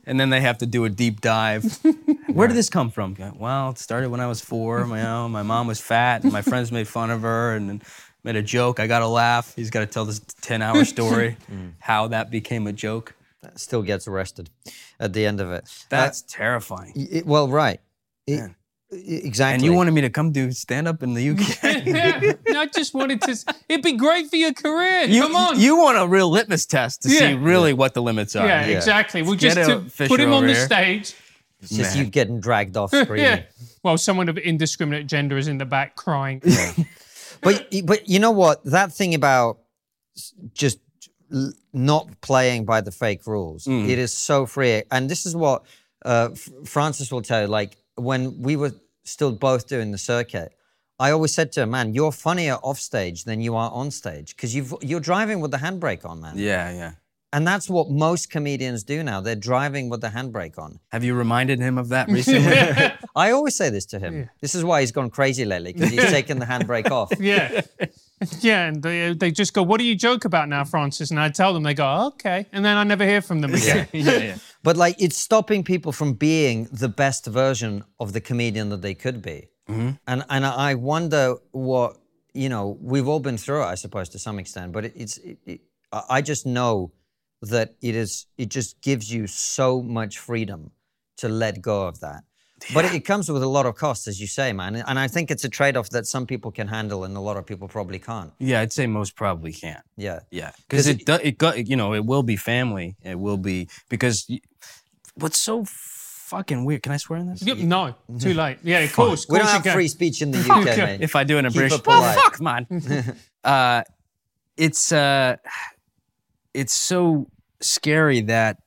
And then they have to do a deep dive. Where did this come from? Well, it started when I was four. My, you know, my mom was fat, and my friends made fun of her, and made a joke. I got to laugh. He's got to tell this 10 hour story, how that became a joke. That Still gets arrested at the end of it. That's terrifying. Uh, y- well, right. It- exactly. And you wanted me to come do stand up in the UK? I just wanted to. It'd be great for your career. You, Come on. You want a real litmus test to see Yeah. really what the limits are. yeah, exactly. We'll Get just to put him on over the here. stage. It's just Man. you getting dragged off screen. Yeah. Well, someone of indiscriminate gender is in the back crying. but but you know what? That thing about just not playing by the fake rules. Mm. It is so free, and this is what uh, F- Francis will tell you. Like when we were still both doing the circuit, I always said to him, "Man, you're funnier off stage than you are on stage because you've you're driving with the handbrake on, man." Yeah, yeah. And that's what most comedians do now. They're driving with the handbrake on. Have you reminded him of that recently? I always say this to him. This is why he's gone crazy lately because he's taken the handbrake off. Yeah. Yeah, and they, they just go, What do you joke about now, Francis? And I tell them, they go, Okay. And then I never hear from them again. yeah, yeah. But like, it's stopping people from being the best version of the comedian that they could be. Mm-hmm. And and I wonder what you know. We've all been through it, I suppose, to some extent. But it, it's it, it, I just know that it is. It just gives you so much freedom to let go of that. But it, it comes with a lot of costs, as you say, man. And I think it's a trade-off that some people can handle, and a lot of people probably can't. Yeah, I'd say most probably can't. Yeah. Yeah, because it, do, it go, you know it will be family. It will be because what's so fucking weird. Can I swear in this? Yep, no, too late. Yeah, of course. Of We don't have can. free speech in the UK, mate. If I do it in Keep British, it well, polite. fuck, man. uh, it's uh, it's so scary that.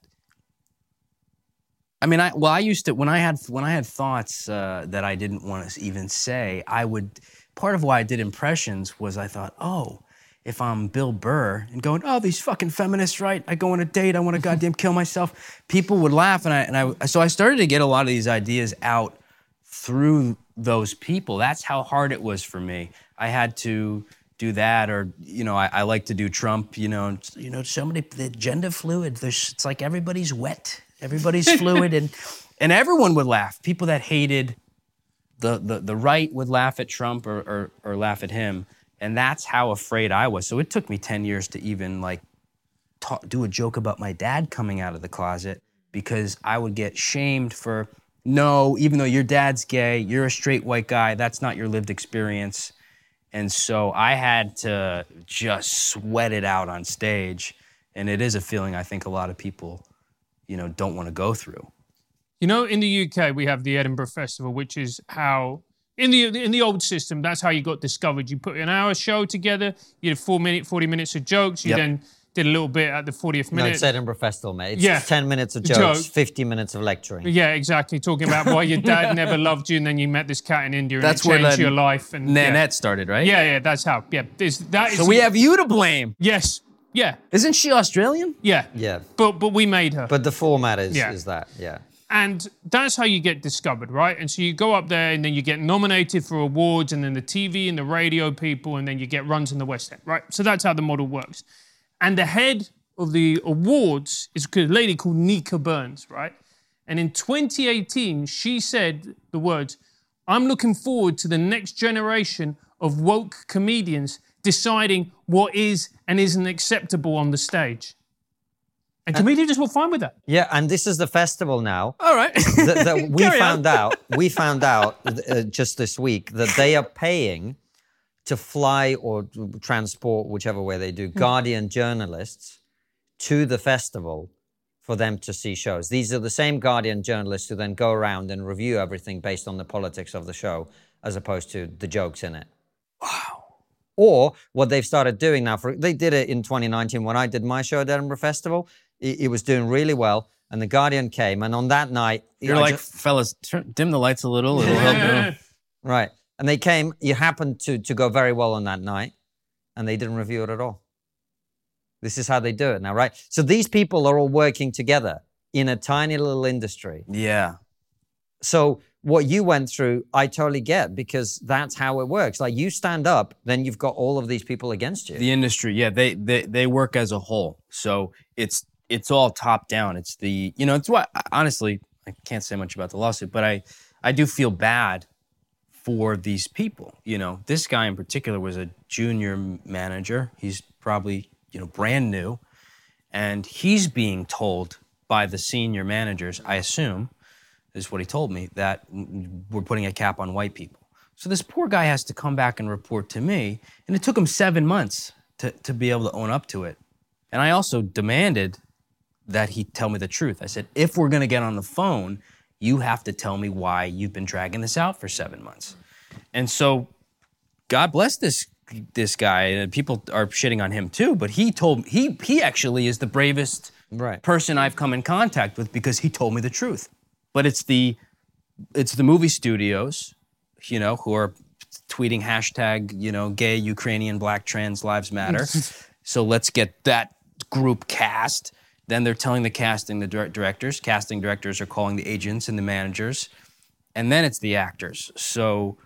I mean, I well, I used to when I had when I had thoughts uh, that I didn't want to even say. I would part of why I did impressions was I thought, oh, if I'm Bill Burr and going, oh, these fucking feminists, right? I go on a date, I want to goddamn kill myself. People would laugh, and I and I so I started to get a lot of these ideas out through those people. That's how hard it was for me. I had to do that, or you know, I, I like to do Trump. You know, you know, somebody the gender fluid. There's, it's like everybody's wet, everybody's fluid, and and everyone would laugh. People that hated the the, the right would laugh at Trump or, or or laugh at him, and that's how afraid I was. So it took me ten years to even like ta do a joke about my dad coming out of the closet because I would get shamed for no, even though your dad's gay, you're a straight white guy. That's not your lived experience. And so I had to just sweat it out on stage. And it is a feeling I think a lot of people, you know, don't want to go through. You know, in the UK, we have the Edinburgh Festival, which is how in the in the old system, that's how you got discovered. You put an hour show together, you did four minute, forty minutes of jokes. You Yep. then did a little bit at the fortieth No, minute. it's Edinburgh Festival, mate. It's Yeah. 10 minutes of Joke. jokes, 50 minutes of lecturing. yeah, exactly. Talking about why your dad never loved you, and then you met this cat in India, and That's it where changed your life. And Nanette started, right? yeah, yeah, yeah, that's how. Yeah, this, that is. So we have you to blame. yes, yeah, Isn't she Australian? yeah, Yeah. But but we made her. But the format is, Yeah. is that, yeah. And that's how you get discovered, right? And so you go up there and then you get nominated for awards and then the TV and the radio people and then you get runs in the West End, right? So that's how the model works. And the head of the awards is a lady called Nica Burns, right? And in 2018, she said the words, I'm looking forward to the next generation of woke comedians deciding what is and isn't acceptable on the stage. And comedians just were fine with that. Yeah, and this is the festival now. All right. that, that we found out we found out uh, just this week that they are paying to fly or transport whichever way they do guardian journalists to the festival for them to see shows these are the same guardian journalists who then go around and review everything based on the politics of the show as opposed to the jokes in it wow or what they've started doing now for they did it in 2019 when i did my show at edinburgh festival it, it was doing really well and the guardian came and on that night You're I like, ju- fellas, turn, dim the lights a little. It'll help. you. Right. And they came, you happened to, to go very well on that night, and they didn't review it at all. This is how they do it now, right? So these people are all working together in a tiny little industry. Yeah. So what you went through, I totally get because that's how it works. Like you stand up, then you've got all of these people against you. The industry, yeah, they, they they work as a whole. So it's it's all top down. It's the you know it's what honestly I can't say much about the lawsuit, but I I do feel bad for these people. You know, this guy in particular was a junior manager. He's probably you know brand new, and he's being told by the senior managers, I assume, is what he told me that we're putting a cap on white people. So this poor guy has to come back and report to me, and it took him seven months to, to be able to own up to it. And I also demanded that he tell me the truth. I said, if we're gonna get on the phone, you have to tell me why you've been dragging this out for seven months. And so God bless this this guy. And people are shitting on him too, but he told he he actually is the bravest Right. person I've come in contact with because he told me the truth. But it's the it's the movie studios, you know, who are tweeting hashtag, you know, gay Ukrainian black trans lives matter. so let's get that group cast. Then they're telling the casting the dir- directors. Casting directors are calling the agents and the managers. And then it's the actors. So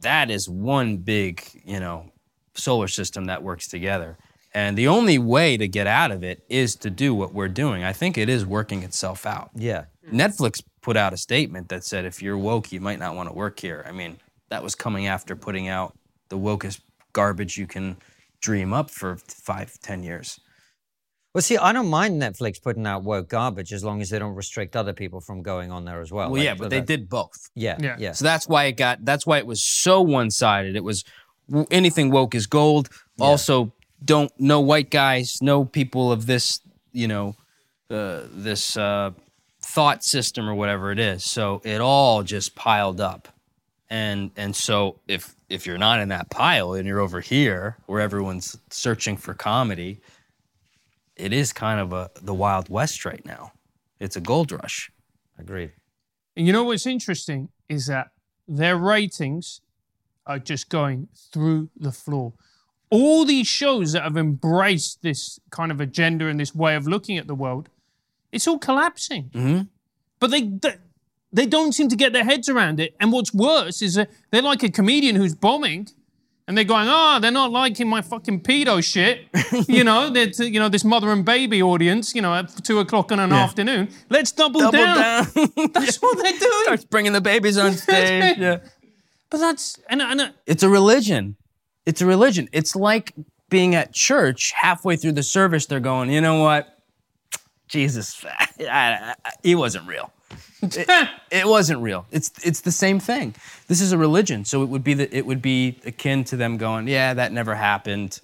that is one big, you know, solar system that works together. And the only way to get out of it is to do what we're doing. I think it is working itself out. yeah. Netflix put out a statement that said if you're woke, you might not want to work here. I mean, that was coming after putting out the wokest garbage you can dream up for five, ten years. Well, see, I don't mind Netflix putting out woke garbage as long as they don't restrict other people from going on there as well. Well, Like, yeah, but they that- did both. Yeah, Yeah. yeah. So that's why it got. That's why it was so one-sided. It was anything woke is gold. Also, don't no white guys, no people of this, you know, uh, this uh, thought system or whatever it is. So it all just piled up, and and so if if you're not in that pile and you're over here where everyone's searching for comedy, it is kind of a the wild west right now. It's a gold rush. Agreed. And you know what's interesting is that their ratings are just going through the floor. All these shows that have embraced this kind of agenda and this way of looking at the world, it's all collapsing. Mm-hmm. But they, they they don't seem to get their heads around it. And what's worse is that they're like a comedian who's bombing, and they're going, "Ah, they're not liking my fucking pedo shit." you know, that you know this mother and baby audience. You know, at two o'clock in an afternoon, let's double, Double down. down. That's what they're doing. Starts bringing the babies on stage. Yeah. But that's and and uh, It's a religion. It's a religion. It's like being at church halfway through the service. They're going, you know what? Jesus, I- I- he wasn't real. It, it wasn't real. It's it's the same thing. This is a religion, so it would be the, it would be akin to them going, yeah, that never happened.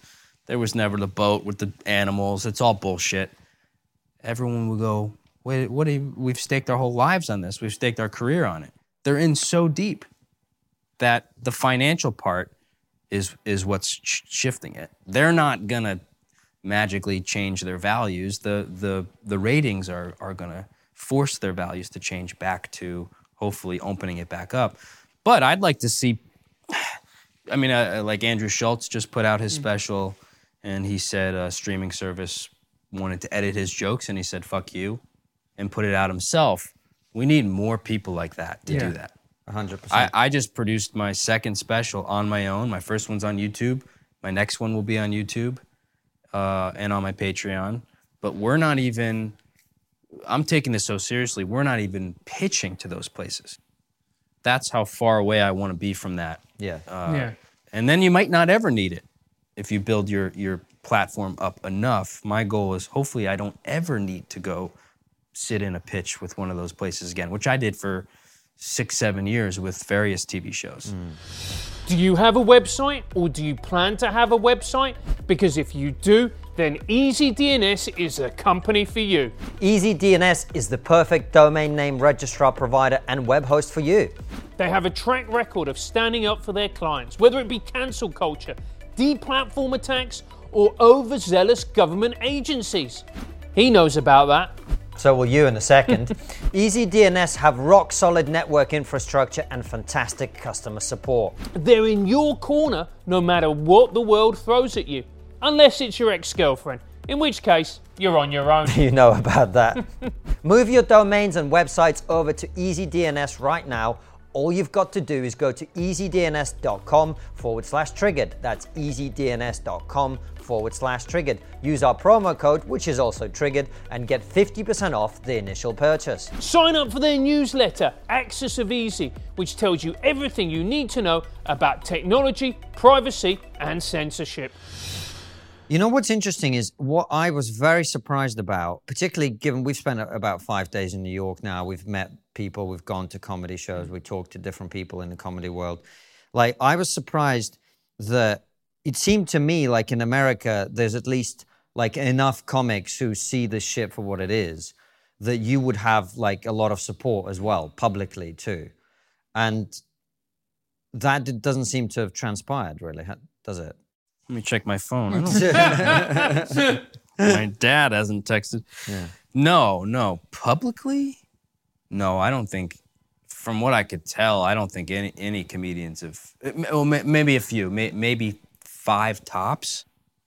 There was never the boat with the animals. It's all bullshit. Everyone would go, wait, what? You, we've staked our whole lives on this. We've staked our career on it. They're in so deep that the financial part is is what's sh- shifting it. They're not gonna magically change their values. The the the ratings are are gonna force their values to change back to hopefully opening it back up. But I'd like to see. I mean, uh, uh, like Andrew Schulz just put out his mm. special, and he said a streaming service wanted to edit his jokes, and he said "fuck you," and put it out himself. We need more people like that to Yeah. do that. 100%. I, I just produced my second special on my own. My first one's on YouTube. My next one will be on YouTube uh, and on my Patreon. But we're not even, I'm taking this so seriously, we're not even pitching to those places. That's how far away I want to be from that. yeah. Uh, yeah. And then you might not ever need it. if you build your your platform up enough, my goal is hopefully I don't ever need to go sit in a pitch with one of those places again, which I did for six, seven years with various TV shows. Do you have a website or do you plan to have a website? Because if you do, then EasyDNS is a company for you. EasyDNS is the perfect domain name registrar provider and web host for you. They have a track record of standing up for their clients, whether it be cancel culture, deplatform attacks, or overzealous government agencies. He knows about that. So will you in a second. EasyDNS have rock solid network infrastructure and fantastic customer support. They're in your corner no matter what the world throws at you, unless it's your ex girlfriend, in which case, you're on your own. You know about that. Move your domains and websites over to EasyDNS right now. All you've got to do is go to easydns.com forward slash triggered. That's easydns.com forward slash triggered. Use our promo code, which is also triggered, and get 50% off the initial purchase. Sign up for their newsletter, Axis of Easy, which tells you everything you need to know about technology, privacy, and censorship. You know what's interesting is what I was very surprised about, particularly given we've spent about five days in New York now. We've met people, we've gone to comedy shows, we talked to different people in the comedy world. Like, I was surprised that it seemed to me like in America, there's at least like enough comics who see this shit for what it is that you would have like a lot of support as well, publicly too. And that doesn't seem to have transpired, really, does it? Let me check my phone. My dad hasn't texted. No, no. Publicly? No, I don't think. From what I could tell, I don't think any any comedians have. Well, maybe a few, maybe five tops,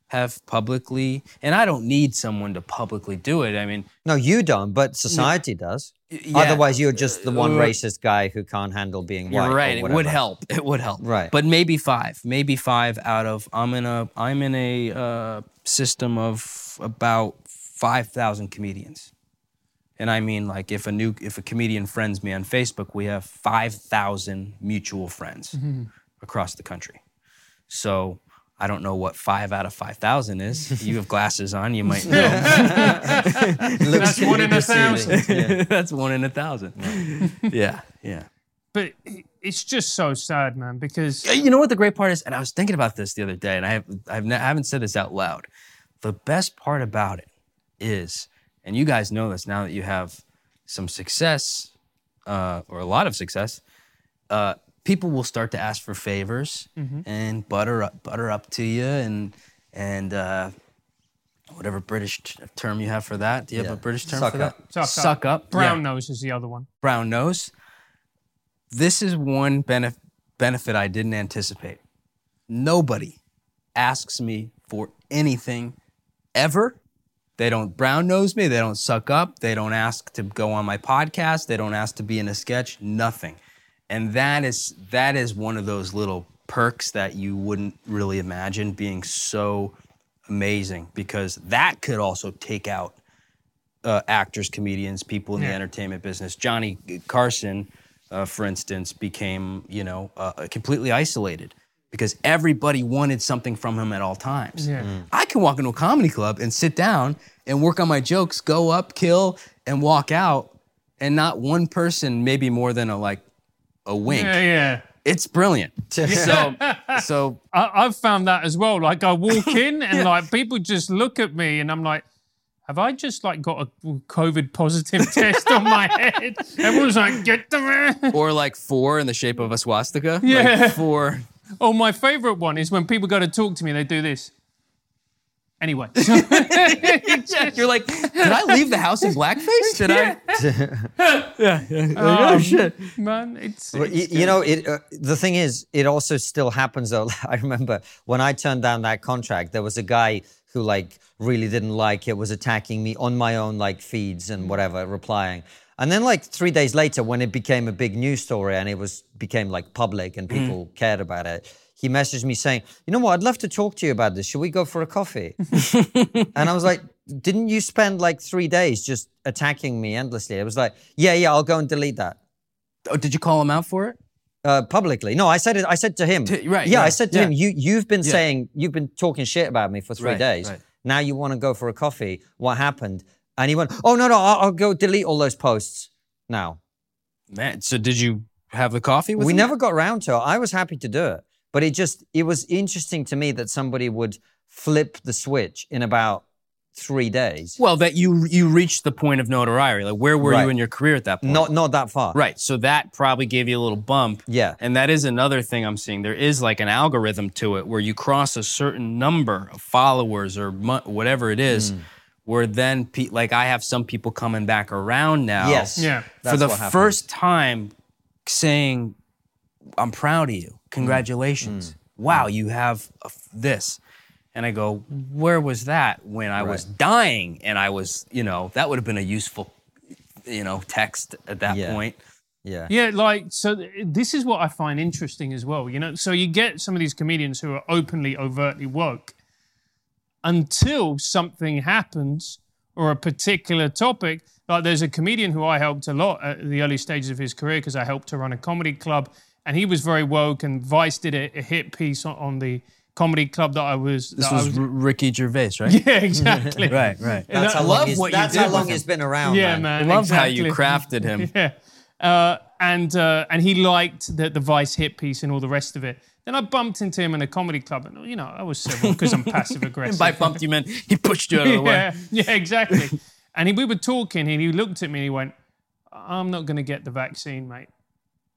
have publicly. And I don't need someone to publicly do it. I mean, No, you don't, but society does. yeah. Otherwise, you're just the one Uh, racist guy who can't handle being white. You're or right. It would help. It would help. Right. But maybe five. Maybe five out of I'm in a I'm in a uh, system of about five thousand comedians. And I mean, like, if a new if a comedian friends me on Facebook, we have five thousand mutual friends across the country. So I don't know what five out of five thousand is. You have glasses on, you might know. That's one in a thousand. That's one in a thousand. Yeah, yeah. But it's just so sad, man, because You know what the great part is? And I was thinking about this the other day, and I, have, I've ne- I haven't said this out loud. The best part about it is, and you guys know this now that you have some success, uh, or a lot of success, uh, people will start to ask for favors and butter up, butter up to you, and and uh, whatever British t- term you have for that. Do you have a British term Suck for up. that? Suck up. up. brown Yeah nose is the other one. brown nose. This is one benef- benefit I didn't anticipate. Nobody asks me for anything ever. They don't brown nose me. They don't suck up. They don't ask to go on my podcast. They don't ask to be in a sketch. Nothing. And that is that is one of those little perks that you wouldn't really imagine being so amazing because that could also take out uh, actors, comedians, people in the entertainment business. Johnny Carson, uh, for instance, became you know uh, completely isolated because everybody wanted something from him at all times. Yeah. I can walk into a comedy club and sit down and work on my jokes, go up, kill, and walk out, and not one person, maybe more than a like a wink. Yeah, yeah. It's brilliant. so, so I, I've found that as well. Like I walk in and like people just look at me and I'm like, have I just like got a COVID positive test on my head? Everyone's like, get the man. or like four in the shape of a swastika. Yeah. Like four. Oh, my favorite one is when people go to talk to me, they do this. Anyway, You're like, did I leave the house in blackface? Did I? Yeah. Oh um, shit, man, it's, Well, it's you, you know, it, uh, the thing is, it also still happens though. I remember when I turned down that contract, there was a guy who like really didn't like it, was attacking me on my own like feeds and mm. whatever, replying. And then like three days later, when it became a big news story and it was became like public and mm. people cared about it, he messaged me saying, "You know what? I'd love to talk to you about this. Should we go for a coffee?" and I was like, "Didn't you spend like three days just attacking me endlessly?" It was like, "Yeah, yeah, I'll go and delete that." Oh, did you call him out for it? Uh, publicly. No, I said it. I said to him. To- right, Yeah, I said to yeah. him, you you've been Yeah. saying you've been talking shit about me for three Right, days. right. Now you want to go for a coffee. What happened? And he went, Oh no, no, I'll, I'll go delete all those posts now. Man, so did you have the coffee with we him? never got round to it. I was happy to do it. But it just it was interesting to me that somebody would flip the switch in about three days. Well, that you you reached the point of notoriety. Like, where were Right. you in your career at that point? Not not that far. right. So that probably gave you a little bump. Yeah. And that is another thing I'm seeing. There is like an algorithm to it where you cross a certain number of followers or mo- whatever it is, Mm. where then pe- like I have some people coming back around now. Yes. Yeah. for That's the what first time saying, I'm proud of you. Congratulations. Mm. Mm. Wow, you have a f- this. And I go, where was that when I was dying? And I was, you know, that would have been a useful, you know, text at that Yeah. point. Yeah. Yeah, like so. th- This is what I find interesting as well. You know, so you get some of these comedians who are openly, overtly woke, until something happens or a particular topic. Like there's a comedian who I helped a lot at the early stages of his career because I helped to run a comedy club, and he was very woke. And Vice did a, a hit piece on, on the comedy club that I was. This that I was R- Ricky Gervais, right? yeah, exactly. Right, right. And That's I how love long, what you that's did how long he's been around. Yeah, man. man. I love how you crafted him. Yeah. Uh, and uh, and he liked the, the Vice hit piece and all the rest of it. Then I bumped into him in a comedy club, and you know I was civil because I'm passive aggressive. By bumped you meant he pushed you out of the way. yeah, yeah, exactly. and he, we were talking, and he looked at me and he went, "I'm not going to get the vaccine, mate."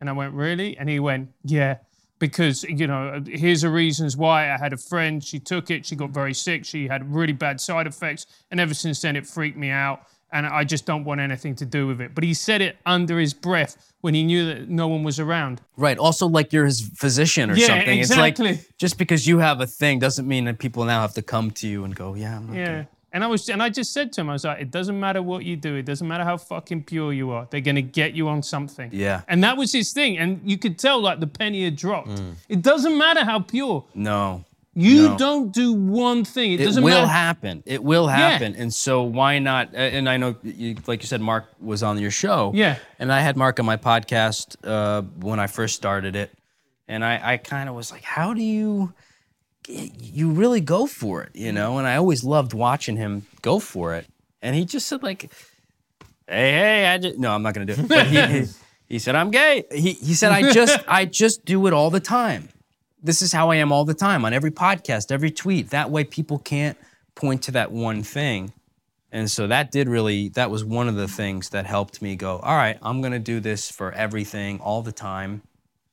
And I went, "Really?" And he went, "Yeah." Because you know, here's the reasons why. I had a friend. She took it. She got very sick. She had really bad side effects, and ever since then, it freaked me out. And I just don't want anything to do with it. But he said it under his breath when he knew that no one was around. Right. Also, like you're his physician or Yeah, something. exactly. It's like just because you have a thing doesn't mean that people now have to come to you and go, yeah, I'm not Yeah. Gonna-" And I was, and I just said to him, I was like, it doesn't matter what you do, it doesn't matter how fucking pure you are. They're gonna get you on something. Yeah. And that was his thing, and you could tell like the penny had dropped. It doesn't matter how pure. No. You No. don't do one thing. It, It doesn't. It will matter. happen. It will happen. And so why not? And I know, you, like you said, Mark was on your show. Yeah. And I had Mark on my podcast uh, when I first started it, and I, I kind of was like, how do you? You really go for it, you know. And I always loved watching him go for it. And he just said like, "Hey, hey, I just no, I'm not gonna do it." But he, he, he said, "I'm gay." He he said, "I just I just do it all the time." this is how I am all the time on every podcast, every tweet. That way people can't point to that one thing. And so that did really, that was one of the things that helped me go, all right, I'm going to do this for everything all the time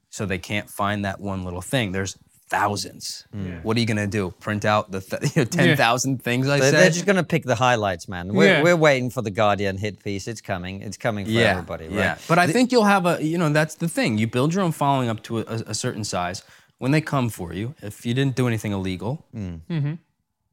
so they can't find that one little thing. There's thousands. What are you going to do? Print out the th- you know, 10,000 things I They're, said? they're just going to pick the highlights, man. We're, Yeah. we're waiting for the Guardian hit piece. It's coming. It's coming for yeah, everybody, right? Yeah, but I think you'll have a, you know, that's the thing. You build your own following up to a, a certain size. When they come for you, if you didn't do anything illegal,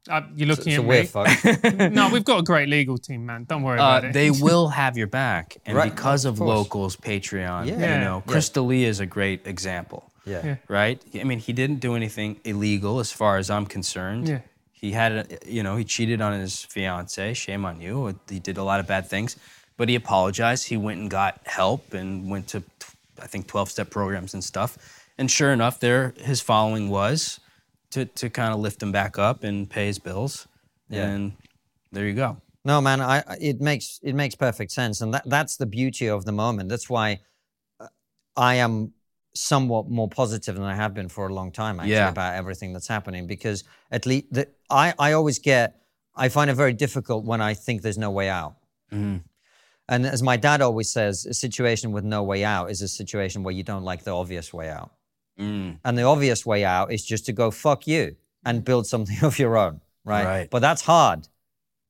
Uh, you're looking So at we're me. fucked. No, we've got a great legal team, man. Don't worry uh, about it. they will have your back. And Right, because of of, locals, Patreon, Yeah. you know, Yeah. Chris D'Elia is a great example, yeah. Yeah. right? I mean, he didn't do anything illegal as far as I'm concerned. Yeah. He had, a, you know, he cheated on his fiance. Shame on you. He did a lot of bad things, but he apologized. He went and got help and went to, I think, 12 step programs and stuff. And sure enough, there his following was to, to kind of lift him back up and pay his bills. Yeah. And there you go. No, man, I, it makes it makes perfect sense, and that, that's the beauty of the moment. That's why uh, I am somewhat more positive than I have been for a long time, actually, Yeah. about everything that's happening. Because at least the, I, I always get, I find it very difficult when I think there's no way out. And as my dad always says, a situation with no way out is a situation where you don't like the obvious way out. Mm. And the obvious way out is just to go fuck you and build something of your own, right? Right. But that's hard.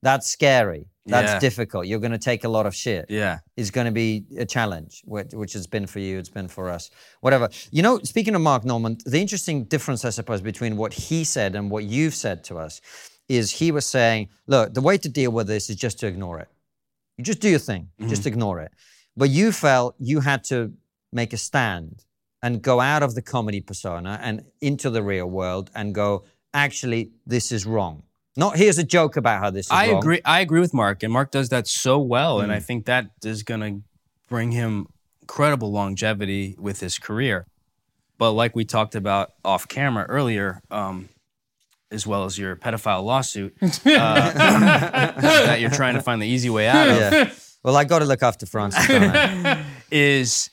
That's scary. That's Yeah. difficult. You're going to take a lot of shit. Yeah. It's going to be a challenge, which, which has been for you, it's been for us, whatever. You know, speaking of Mark Normand, the interesting difference, I suppose, between what he said and what you've said to us is he was saying, look, the way to deal with this is just to ignore it. You just do your thing, just mm-hmm. ignore it. But you felt you had to make a stand and go out of the comedy persona and into the real world and go, actually, this is wrong. Not here's a joke about how this is I wrong. agree. I agree with Mark, and Mark does that so well, Mm. and I think that is going to bring him incredible longevity with his career. But like we talked about off camera earlier, um, as well as your pedophile lawsuit uh, that you're trying to find the easy way out of, Yeah. Well, I got to look after Francis. is,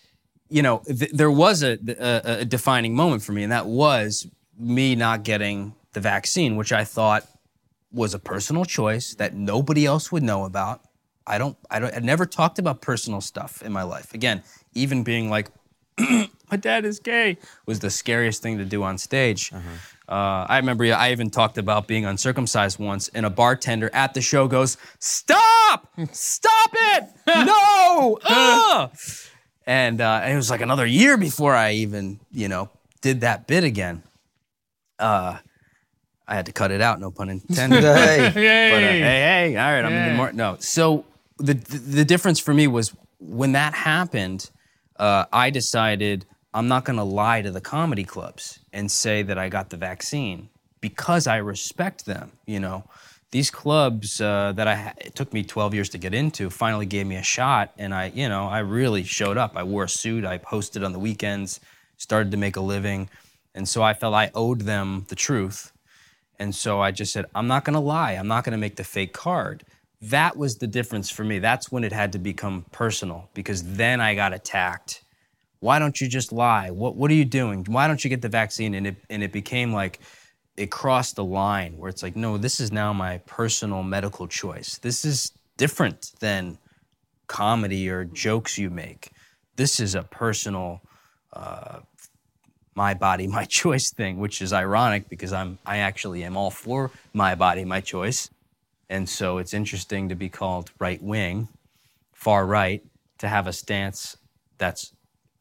you know, th- there was a, a, a defining moment for me, and that was me not getting the vaccine, which I thought was a personal choice that nobody else would know about. I don't, I don't, I never talked about personal stuff in my life. Again, even being like, my dad is gay was the scariest thing to do on stage. Uh, I remember I even talked about being uncircumcised once, and a bartender at the show goes, "Stop! Stop it! No!" Ugh!" And uh, it was like another year before I even, you know, did that bit again. I had to cut it out, no pun intended. Hey. But, uh, hey, hey, all right, I'm gonna be more. No, so the, the the difference for me was when that happened, uh, I decided I'm not gonna lie to the comedy clubs and say that I got the vaccine because I respect them. You know, these clubs uh, that I ha- it took me 12 years to get into finally gave me a shot, and I, you know, I really showed up. I wore a suit. I posted on the weekends, started to make a living, and so I felt I owed them the truth. And so I just said, I'm not going to lie. I'm not going to make the fake card. That was the difference for me. That's when it had to become personal because then I got attacked. Why don't you just lie? What, what are you doing? Why don't you get the vaccine? And it, and it became like, it crossed the line where it's like, no, this is now my personal medical choice. This is different than comedy or jokes you make. This is a personal uh, my body, my choice thing, which is ironic because I'm I actually am all for my body, my choice. And so it's interesting to be called right wing, far right, to have a stance that's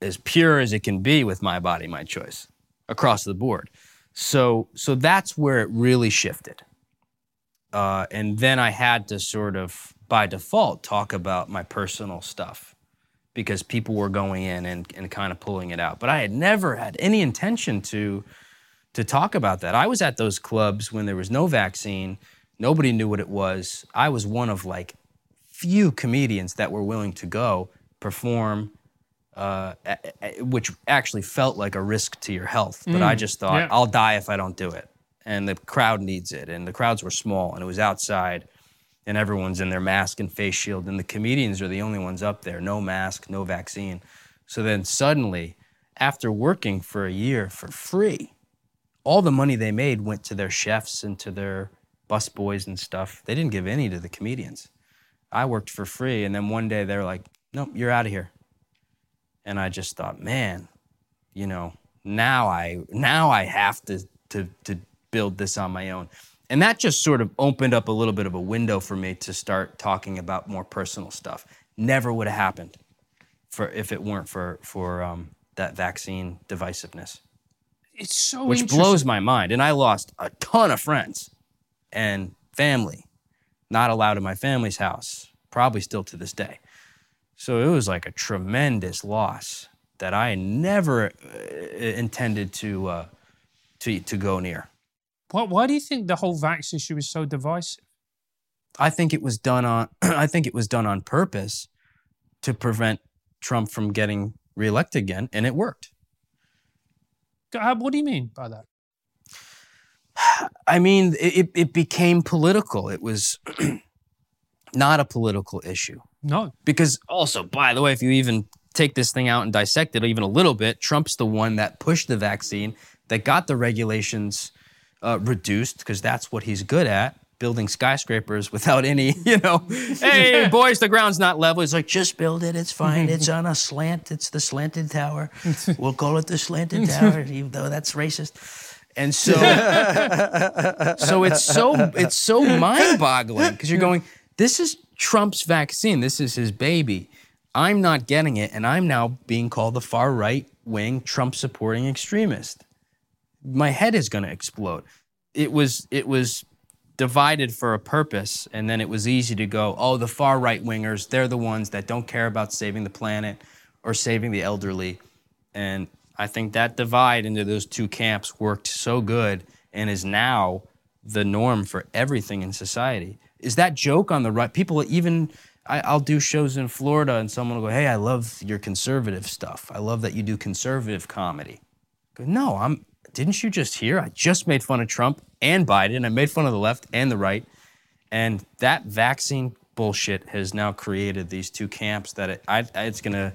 as pure as it can be with my body, my choice, across the board. So so that's where it really shifted. Uh, and then I had to sort of by default talk about my personal stuff because people were going in and, and kind of pulling it out. But I had never had any intention to to talk about that. I was at those clubs when there was no vaccine. Nobody knew what it was. I was one of like few comedians that were willing to go perform, uh, which actually felt like a risk to your health. But I just thought, yeah. I'll die if I don't do it. And the crowd needs it. And the crowds were small and it was outside and everyone's in their mask and face shield, and the comedians are the only ones up there, no mask, no vaccine. So then suddenly, after working for a year for free, all the money they made went to their chefs and to their busboys and stuff. They didn't give any to the comedians. I worked for free, and then one day they're like, "Nope, you're out of here." And I just thought, man, you know, now I now I have to to to build this on my own. And that just sort of opened up a little bit of a window for me to start talking about more personal stuff. Never would have happened for if it weren't for for um, that vaccine divisiveness, It's so which blows my mind. And I lost a ton of friends and family, not allowed in my family's house, probably still to this day. So it was like a tremendous loss that I never uh, intended to uh, to to go near. Why, why do you think the whole vax issue is so divisive? I think it was done on I think it was done on purpose to prevent Trump from getting reelected again, and it worked. Uh, What do you mean by that? I mean, it, it- it became political. It was not a political issue. No. Because also, by the way, if you even take this thing out and dissect it even a little bit, Trump's the one that pushed the vaccine, that got the regulations uh, reduced, because that's what he's good at. Building skyscrapers without any, you know, hey boys, the ground's not level. He's like, just build it. It's fine. It's on a slant. It's the slanted tower. We'll call it the slanted tower, even though that's racist. And so, so it's so it's so mind-boggling because you're going, this is Trump's vaccine. This is his baby. I'm not getting it, and I'm now being called the far right wing Trump supporting extremist. My head is going to explode. It was it was divided for a purpose, and then it was easy to go, oh, the far right wingers, they're the ones that don't care about saving the planet or saving the elderly. And I think that divide into those two camps worked so good and is now the norm for everything in society. Is that joke on the right? People even, I, I'll do shows in Florida and someone will go, Hey, I love your conservative stuff. I love that you do conservative comedy. But no, I'm. Didn't you just hear? I just made fun of Trump and Biden. I made fun of the left and the right, and that vaccine bullshit has now created these two camps that it, I, it's going to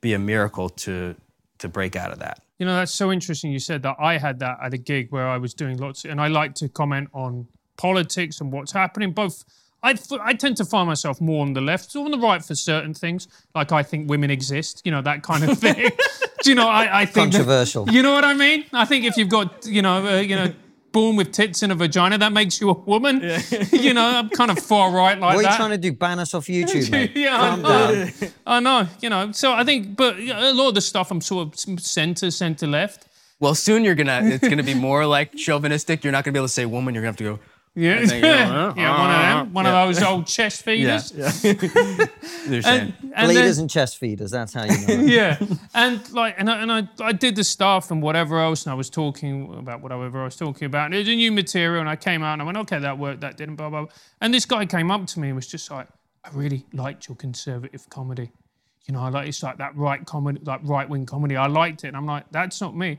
be a miracle to to break out of that. You know, that's so interesting. You said that I had that at a gig where I was doing lots, and I like to comment on politics and what's happening. Both, I, I tend to find myself more on the left, or on the right for certain things. Like I think women exist, you know, that kind of thing. Do you know? I, I think that- Controversial. you know what I mean? I think if you've got, you know, uh, you know. Born with tits and a vagina, that makes you a woman. you know, I'm kind of far right like What are that. you trying to do? Ban us off YouTube, mate? Yeah, Calm I know. down. I know, you know. So I think, but yeah, a lot of the stuff I'm sort of center, center left. Well, soon you're gonna. It's gonna be more like chauvinistic. You're not gonna be able to say woman. You're gonna have to go. Yeah, uh, yeah, one of them, one yeah. of those old chest feeders. They're saying. And, and Bleeders then, and chest feeders. That's how you know. it. yeah, and like, and I, and I, I did the stuff and whatever else, and I was talking about whatever I was talking about. And it was a new material, and I came out and I went, okay, that worked, that didn't, blah blah. blah. And this guy came up to me and was just like, I really liked your conservative comedy. You know, I like it's like that right comedy, like right wing comedy. I liked it, and I'm like, that's not me.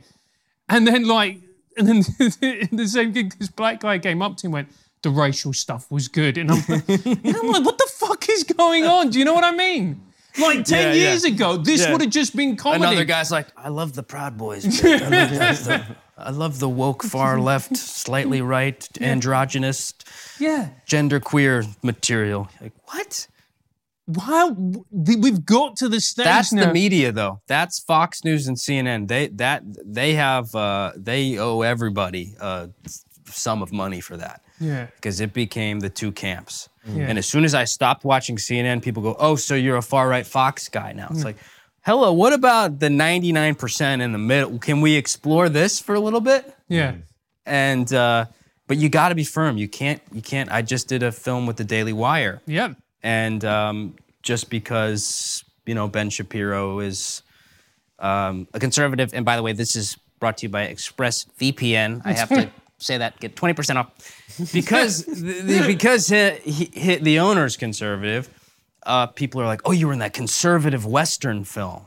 And then like, and then in the same gig, this black guy came up to him and went, the racial stuff was good, and I'm, like, and I'm like, what the fuck is going on? Do you know what I mean? Like ten Yeah, yeah. years ago, this Yeah. would have just been comedy. Another guy's like, I love the Proud Boys. I love the, I love the woke far left, slightly right, androgynous, Yeah. gender queer material. Like what? Wow, we've got to the stage That's now. the media, though. That's Fox News and CNN. They that they have uh, they owe everybody uh, sum of money for that. Yeah. because it became the two camps. Yeah. And as soon as I stopped watching CNN, people go, "Oh, so you're a far right Fox guy now?" It's like, hello, what about the 99% in the middle? Can we explore this for a little bit? Yeah. And uh, but you got to be firm. You can't. You can't. I just did a film with the Daily Wire, Yeah. And um, just because you know Ben Shapiro is um, a conservative, and by the way, this is brought to you by ExpressVPN. I have to say that get twenty percent off because the, the- because he, he, he- the owner's conservative. Uh, people are like, "Oh, you were in that conservative Western film."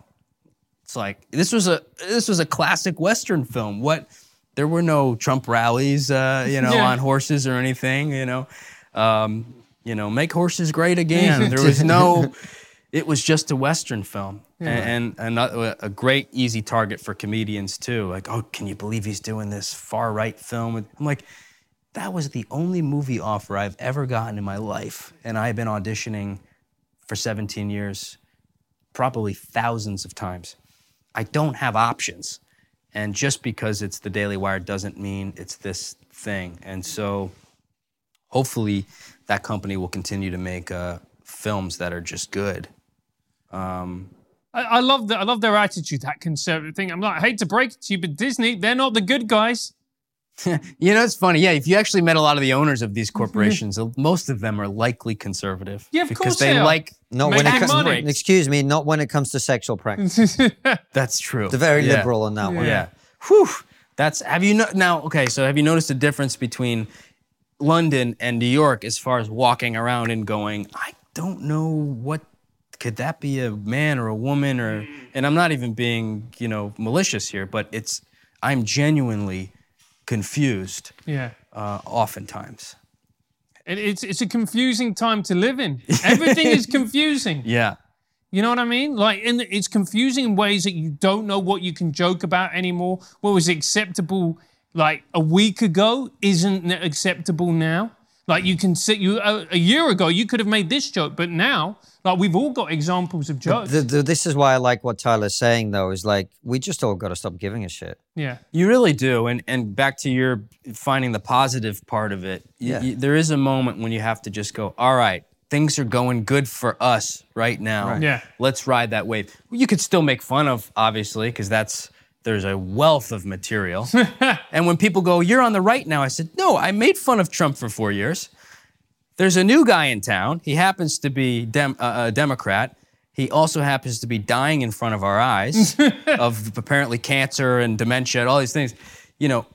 It's like this was a this was a classic Western film. What? There were no Trump rallies, uh, you know, Yeah. on horses or anything. You know, um, you know, make horses great again. There was no. It was just a Western film, and, and a, a great easy target for comedians too. Like, oh, can you believe he's doing this far right film? I'm like, that was the only movie offer I've ever gotten in my life, and I've been auditioning for 17 years, probably thousands of times. I don't have options. And just because it's the Daily Wire doesn't mean it's this thing. And so hopefully that company will continue to make uh, films that are just good. I, I love that. I love their attitude, that conservative thing. I'm like, I hate to break it to you, but Disney, they're not the good guys. You know, it's funny. Yeah, if you actually met a lot of the owners of these corporations, most of them are likely conservative. Yeah, of because course they, they are. like. Not Make when it big comes. money. Excuse me. Not when it comes to sexual practice. That's true. They're very Yeah. liberal on that one. Yeah. Whew. That's have you no, now okay, so have you noticed the difference between London and New York as far as walking around and going, I don't know what could that be a man or a woman or and I'm not even being, you know, malicious here, but it's I'm genuinely confused Yeah. uh, oftentimes. It, it's, it's a confusing time to live in. Everything is confusing. Yeah. You know what I mean? Like, and it's confusing in ways that you don't know what you can joke about anymore. What was acceptable like a week ago isn't acceptable now. Like you can sit you a, a year ago you could have made this joke, but now like we've all got examples of jokes. The, the, this is why I like what Tyler's saying, though, is like, we just all got to stop giving a shit. yeah, You really do, and and back to your finding the positive part of it. y- Yeah. y- there is a moment when you have to just go. All right, things are going good for us right now. Right. Yeah. let's ride that wave. You could still make fun of, obviously, because that's there's a wealth of material. and when people go, "You're on the right now," I said, "No, I made fun of Trump for four years." There's a new guy in town. He happens to be dem- uh, a Democrat. He also happens to be dying in front of our eyes of apparently cancer and dementia and all these things. You know,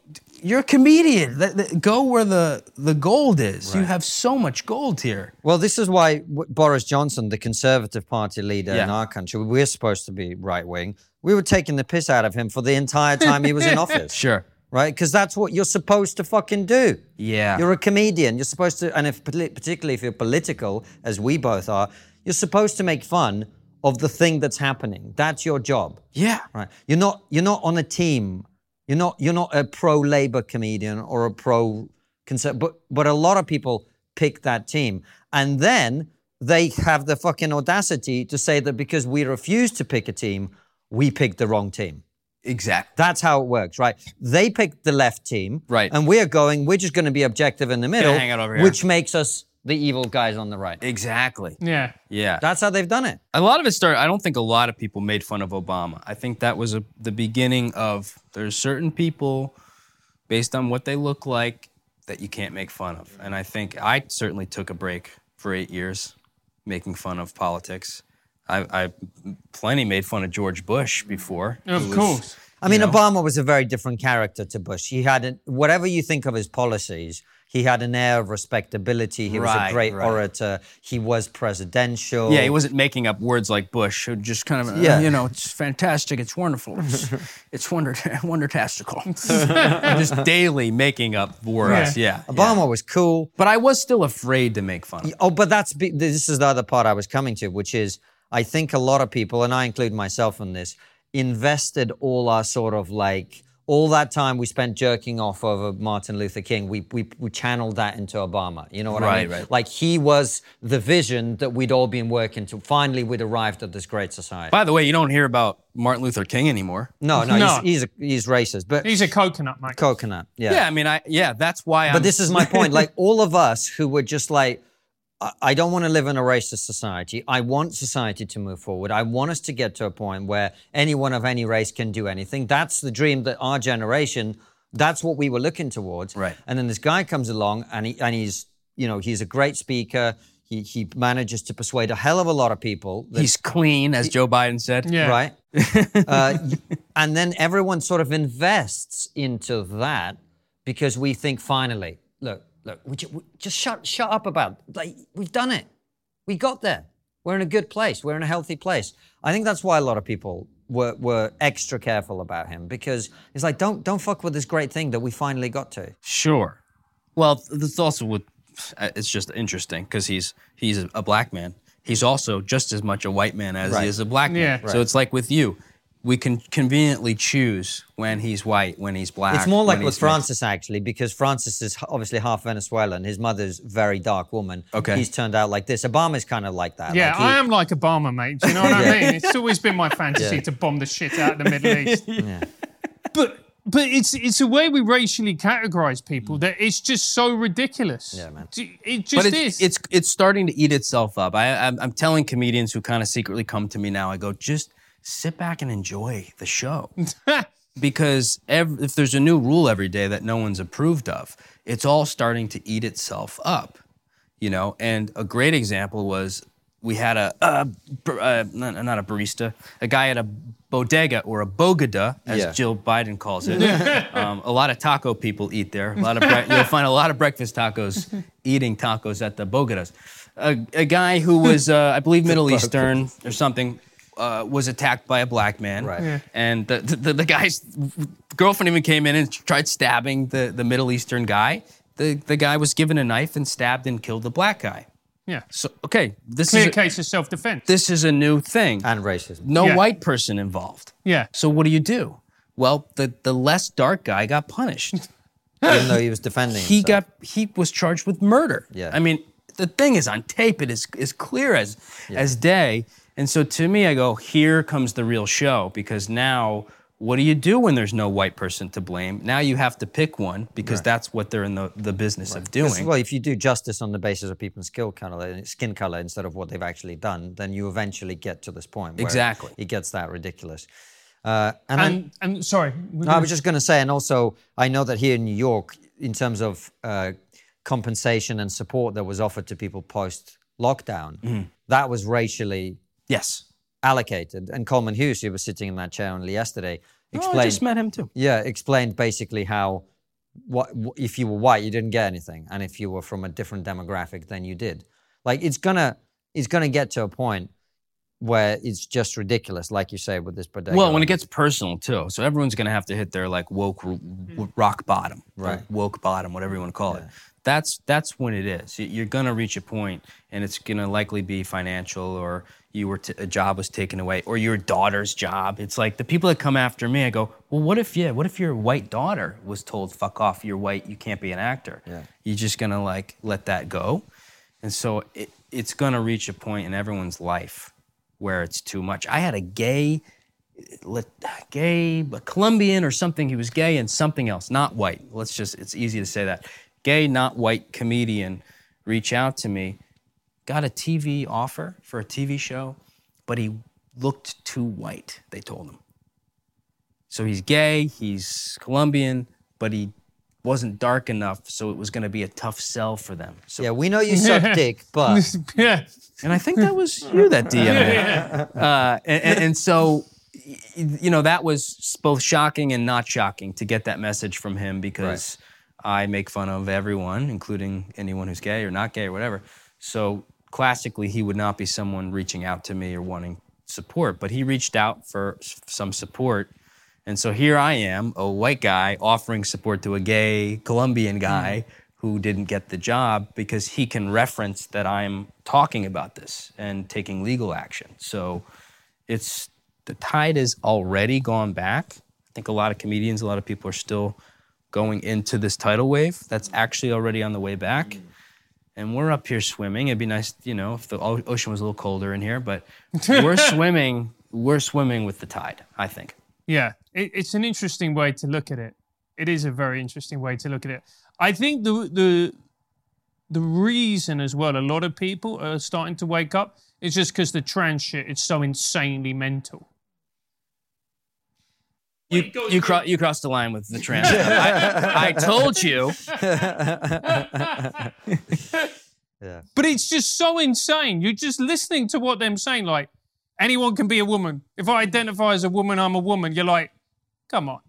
you're a comedian. Go where the, the gold is. You have so much gold here. Well, this is why Boris Johnson, the Conservative Party leader in our country, we're supposed to be right wing. We were taking the piss out of him for the entire time he was in office. Sure. Right? Because that's what you're supposed to fucking do. Yeah. You're a comedian. You're supposed to, and if particularly if you're political, as we both are, you're supposed to make fun of the thing that's happening. That's your job. Yeah. Right. You're not you're not on a team. You're not you're not a pro labor comedian or a pro conservative. But but a lot of people pick that team. And then they have the fucking audacity to say that because we refuse to pick a team, we picked the wrong team. Exactly. That's how it works, right? They picked the left team, Right. And we're going. We're just going to be objective in the middle, hang out over here. which makes us the evil guys on the right. Exactly. Yeah. Yeah. That's how they've done it. a lot of it started. I don't think a lot of people made fun of Obama. I think that was a, the beginning of there's certain people, based on what they look like, that you can't make fun of. And I think I certainly took a break for eight years, making fun of politics. I, I plenty made fun of George Bush before. Of was- course. I mean, know? Obama was a very different character to Bush. He had, a, whatever you think of his policies, he had an air of respectability. He was a great right. orator. He was presidential. Yeah, he wasn't making up words like Bush. It just kind of, uh, Yeah. you know, it's fantastic, it's wonderful, it's, it's wonder, wondertastical. just daily making up words. Yeah. Obama was cool. But I was still afraid to make fun of him. Oh, but that's be- this is the other part I was coming to, which is I think a lot of people, and I include myself in this, invested all our sort of like all that time we spent jerking off over Martin Luther King, we we, we channeled that into Obama. You know what I mean? right. Like he was the vision that we'd all been working to. Finally, we'd arrived at this great society. By the way, you don't hear about Martin Luther King anymore. no, no, No. he's he's, a, he's racist, but He's a coconut, mate. coconut, Yeah, Yeah. I mean, I yeah, that's why. I'm, But this is my point. Like all of us who were just like, I- I don't want to live in a racist society. I want society to move forward. I want us to get to a point where anyone of any race can do anything. That's the dream that our generation. That's what we were looking towards. Right. And then this guy comes along, and he and he's you know he's a great speaker. He he manages to persuade a hell of a lot of people. That, he's clean, as Joe Biden said. Yeah. right? uh, and then everyone sort of invests into that because we think finally, look, look, we ju- we just shut shut up about like we've done it, we got there, we're in a good place, we're in a healthy place. I think that's why a lot of people were were extra careful about him because it's like don't don't fuck with this great thing that we finally got to. Sure. Well, it's also with. uh, It's just interesting because he's he's a black man. He's also just as much a white man as Right. he is a black man. Yeah. So it's like with you, we can conveniently choose when he's white, when he's black. It's more like with he's mixed. Francis actually, because Francis is obviously half Venezuelan. His mother's very dark woman. Okay. he's turned out like this. Obama's kind of like that. Yeah, like he- I am like Obama, mate. Do you know what I mean? It's always been my fantasy to bomb the shit out of the Middle East. yeah. But but it's it's a way we racially categorize people mm. that it's just so ridiculous. Yeah, man. It just but it's, is. it's it's starting to eat itself up. I, I'm, I'm telling comedians who kind of secretly come to me now. I go, just sit back and enjoy the show, because ev- if there's a new rule every day that no one's approved of, it's all starting to eat itself up. You know, and a great example was we had a, a bar- uh, not, not a barista, a guy at a bodega or a bogada, as Yeah. Jill Biden calls it. um, a lot of taco people eat there. A lot of bre- you'll find a lot of breakfast tacos eating tacos at the bogadas. A, a guy who was, uh, I believe, Middle Eastern or something, uh, was attacked by a black man. Right. Yeah. And the, the, the guy's girlfriend even came in and tried stabbing the, the Middle Eastern guy. The, the guy was given a knife and stabbed and killed the black guy. yeah. So okay, this Clear is a, case of self defense. this is a new thing. and racism. No Yeah. white person involved. Yeah. So what do you do? Well, the the less dark guy got punished. Even though he was defending he himself. got he was charged with murder. Yeah. I mean, the thing is on tape. It is is clear as as day. And so to me, I go, here comes the real show because now. What do you do when there's no white person to blame? Now you have to pick one because that's what they're in the, the business of doing. Well, if you do justice on the basis of people's skill color, skin color instead of what they've actually done, then you eventually get to this point. Where Exactly. It gets that ridiculous. Uh, and and sorry. No, I was just going to say, and also, I know that here in New York, in terms of uh, compensation and support that was offered to people post lockdown, Mm-hmm. that was racially yes. allocated. And Coleman Hughes, who was sitting in that chair only yesterday, Oh, I explained. just met him too. yeah, explained basically how what, if you were white, you didn't get anything, and if you were from a different demographic, then you did. Like it's gonna it's gonna get to a point where it's just ridiculous, like you say with this bodega. Well, when it gets personal too, so everyone's gonna have to hit their like woke r- w- rock bottom, Right. Woke bottom, whatever you want to call it. That's that's when it is. You're gonna reach a point, and it's gonna likely be financial, or you were t- a job was taken away, or your daughter's job. It's like the people that come after me. I go, well, what if yeah, what if your white daughter was told, "Fuck off, you're white, you can't be an actor." Yeah. You're just gonna like let that go, and so it, it's gonna reach a point in everyone's life where it's too much. I had a gay gay, but Colombian or something. He was gay and something else, not white. Let's just, it's easy to say that. Gay, not white comedian reach out to me, got a TV offer for a TV show, but he looked too white, they told him. So he's gay, he's Colombian, but he wasn't dark enough, so it was going to be a tough sell for them. So yeah, we know you suck dick, but yeah. and I think that was you that DM'd me. Uh, and, and, and so, you know, that was both shocking and not shocking to get that message from him because I make fun of everyone, including anyone who's gay or not gay or whatever. So classically, he would not be someone reaching out to me or wanting support, but he reached out for some support. And so here I am, a white guy offering support to a gay Colombian hmm. guy who didn't get the job because he can reference that I'm talking about this and taking legal action. So it's the tide has already gone back. I think a lot of comedians, a lot of people are still going into this tidal wave that's actually already on the way back. Mm. And we're up here swimming. It'd be nice, you know, if the ocean was a little colder in here, but we're swimming. We're swimming with the tide, I think. Yeah, it, it's an interesting way to look at it. It is a very interesting way to look at it. I think the the the reason as well, a lot of people are starting to wake up is just because the trans shit is so insanely mental. You you, cro- you crossed the line with the trans. I, I told you. yeah. But it's just so insane. You're just listening to what them saying, like anyone can be a woman. If I identify as a woman, I'm a woman. You're like, come on.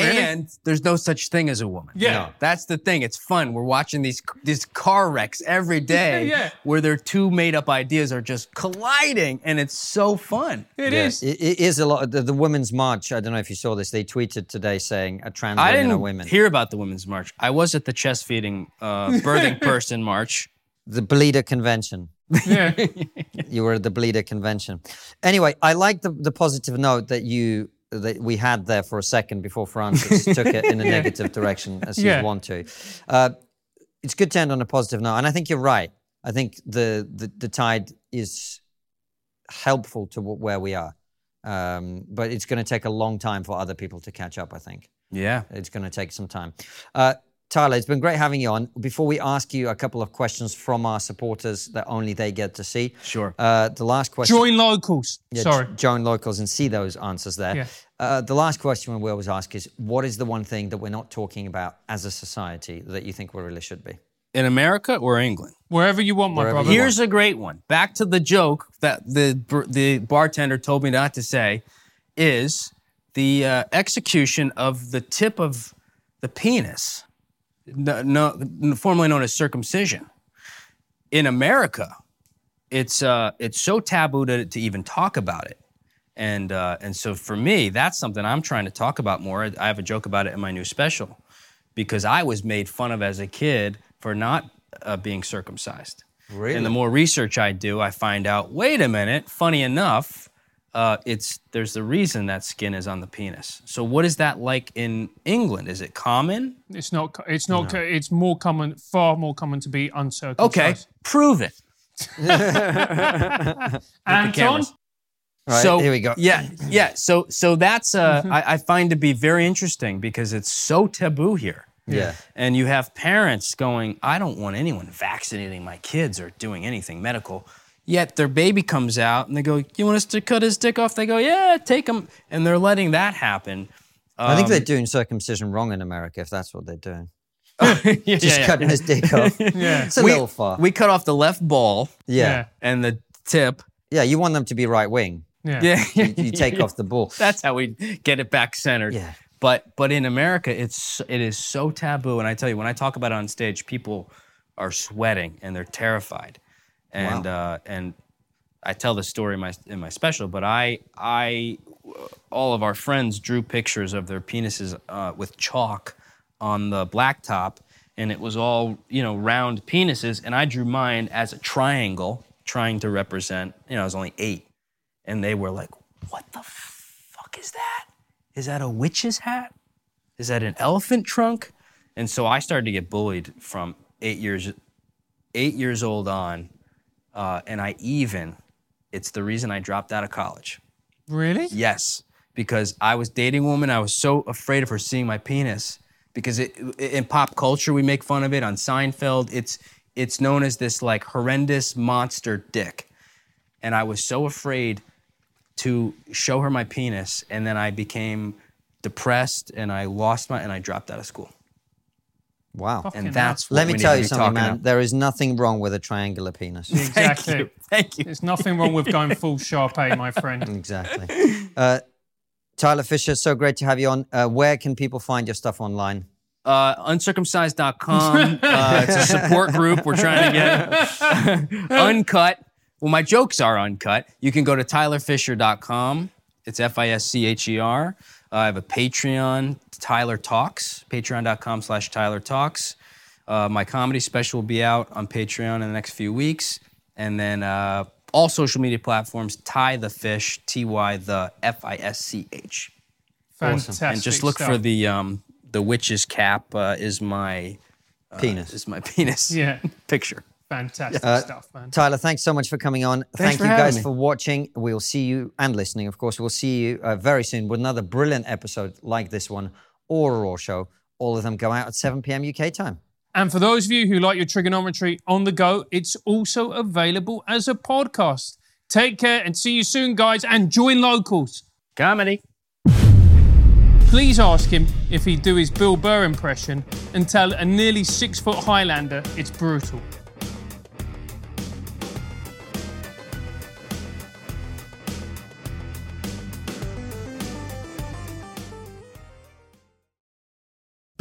Really? And there's no such thing as a woman. Yeah. No. That's the thing. It's fun. We're watching these these car wrecks every day Yeah, yeah. where their two made up ideas are just colliding and it's so fun. It Yeah, is. It, it is a lot. The, the Women's March. I don't know if you saw this. They tweeted today saying a trans I women didn't are women. hear about the Women's March. I was at the chest feeding uh, birthing person march. the Bleeder Convention. Yeah. You were at the Bleeder Convention. Anyway, I like the, the positive note that you that we had there for a second before Francis took it in a negative direction as Yeah. you want to. Uh, it's good to end on a positive note, and I think you're right. I think the the, the tide is helpful to wh- where we are, um, but it's going to take a long time for other people to catch up. I think. Yeah. It's going to take some time. Uh, Tyler, it's been great having you on. Before we ask you a couple of questions from our supporters that only they get to see, Sure. uh, the last question. Join locals. Yeah, Sorry. j- join locals and see those answers there. Yeah. Uh, the last question we always ask is what is the one thing that we're not talking about as a society that you think we really should be? In America or England? Wherever you want, my Wherever brother. you Here's a great one. Back to the joke that the the bartender told me not to say is the uh, execution of the tip of the penis, no, no, formerly known as circumcision. In America, it's uh, it's so taboo to, to even talk about it. And uh, and so for me, that's something I'm trying to talk about more. I have a joke about it in my new special because I was made fun of as a kid for not uh, being circumcised. Really? And the more research I do, I find out. Wait a minute. Funny enough, uh, it's there's the reason that skin is on the penis. So what is that like in England? Is it common? It's not. It's not. co- It's more common. Far more common to be uncircumcised. Okay, prove it. Anton. cameras. All right, so here we go. Yeah, yeah. So so that's uh, I, I find to be very interesting because it's so taboo here. Yeah. And you have parents going, I don't want anyone vaccinating my kids or doing anything medical. Yet their baby comes out and they go, You want us to cut his dick off? They go, Yeah, take him. And they're letting that happen. I think Um, they're doing circumcision wrong in America if that's what they're doing. yeah, Just yeah. cutting his dick off. Yeah. It's a We, little far. we cut off the left ball yeah. Yeah. and the tip. yeah. you want them to be right wing. Yeah. Yeah. You, you take off the ball. That's how we get it back centered. Yeah. But but in America, it's it is so taboo. And I tell you, when I talk about it on stage, people are sweating and they're terrified. And uh, and I tell the story in my in my special, but I I all of our friends drew pictures of their penises uh, with chalk on the blacktop, and it was all you know round penises, and I drew mine as a triangle, trying to represent. You know, I was only eight, and they were like, "What the fuck is that? Is that a witch's hat? Is that an elephant trunk?" And so I started to get bullied from eight years eight years old on, uh, and I even. It's the reason I dropped out of college. Really? Yes, because I was dating a woman. I was so afraid of her seeing my penis because it, in pop culture we make fun of it on Seinfeld. It's it's known as this like horrendous monster dick, and I was so afraid to show her my penis, and then I became depressed and I lost my and I dropped out of school. Wow. Fucking And that's what Let me tell you something, man. about. There is nothing wrong with a triangular penis. Exactly. Thank you. Thank you. There's nothing wrong with going full Sharpay, my friend. exactly. Uh, Tyler Fischer, so great to have you on. Uh, where can people find your stuff online? uh, uncircumcised.com. Uh, it's a support group. We're trying to get uncut. Well, my jokes are uncut. You can go to tylerfischer.com. It's F I S C H E R. Uh, I have a Patreon, Tyler Talks, patreon.com slash Tyler Talks. Uh, my comedy special will be out on Patreon in the next few weeks. And then uh, all social media platforms, Ty the Fish, T Y the F I S C H. Fantastic. And just look stuff. for the um, the witch's cap uh, is my uh, Penis. Is my penis Yeah. picture. Fantastic Uh, stuff, man. Tyler, thanks so much for coming on. Thank for you guys me. for watching. We'll see you and listening, of course. We'll see you uh, very soon with another brilliant episode like this one or a Raw show. All of them go out at 7 p.m. UK time. And for those of you who like your Triggernometry on the go, it's also available as a podcast. Take care and see you soon, guys, and join locals. Comedy. Please ask him if he'd do his Bill Burr impression and tell a nearly six foot Highlander it's brutal.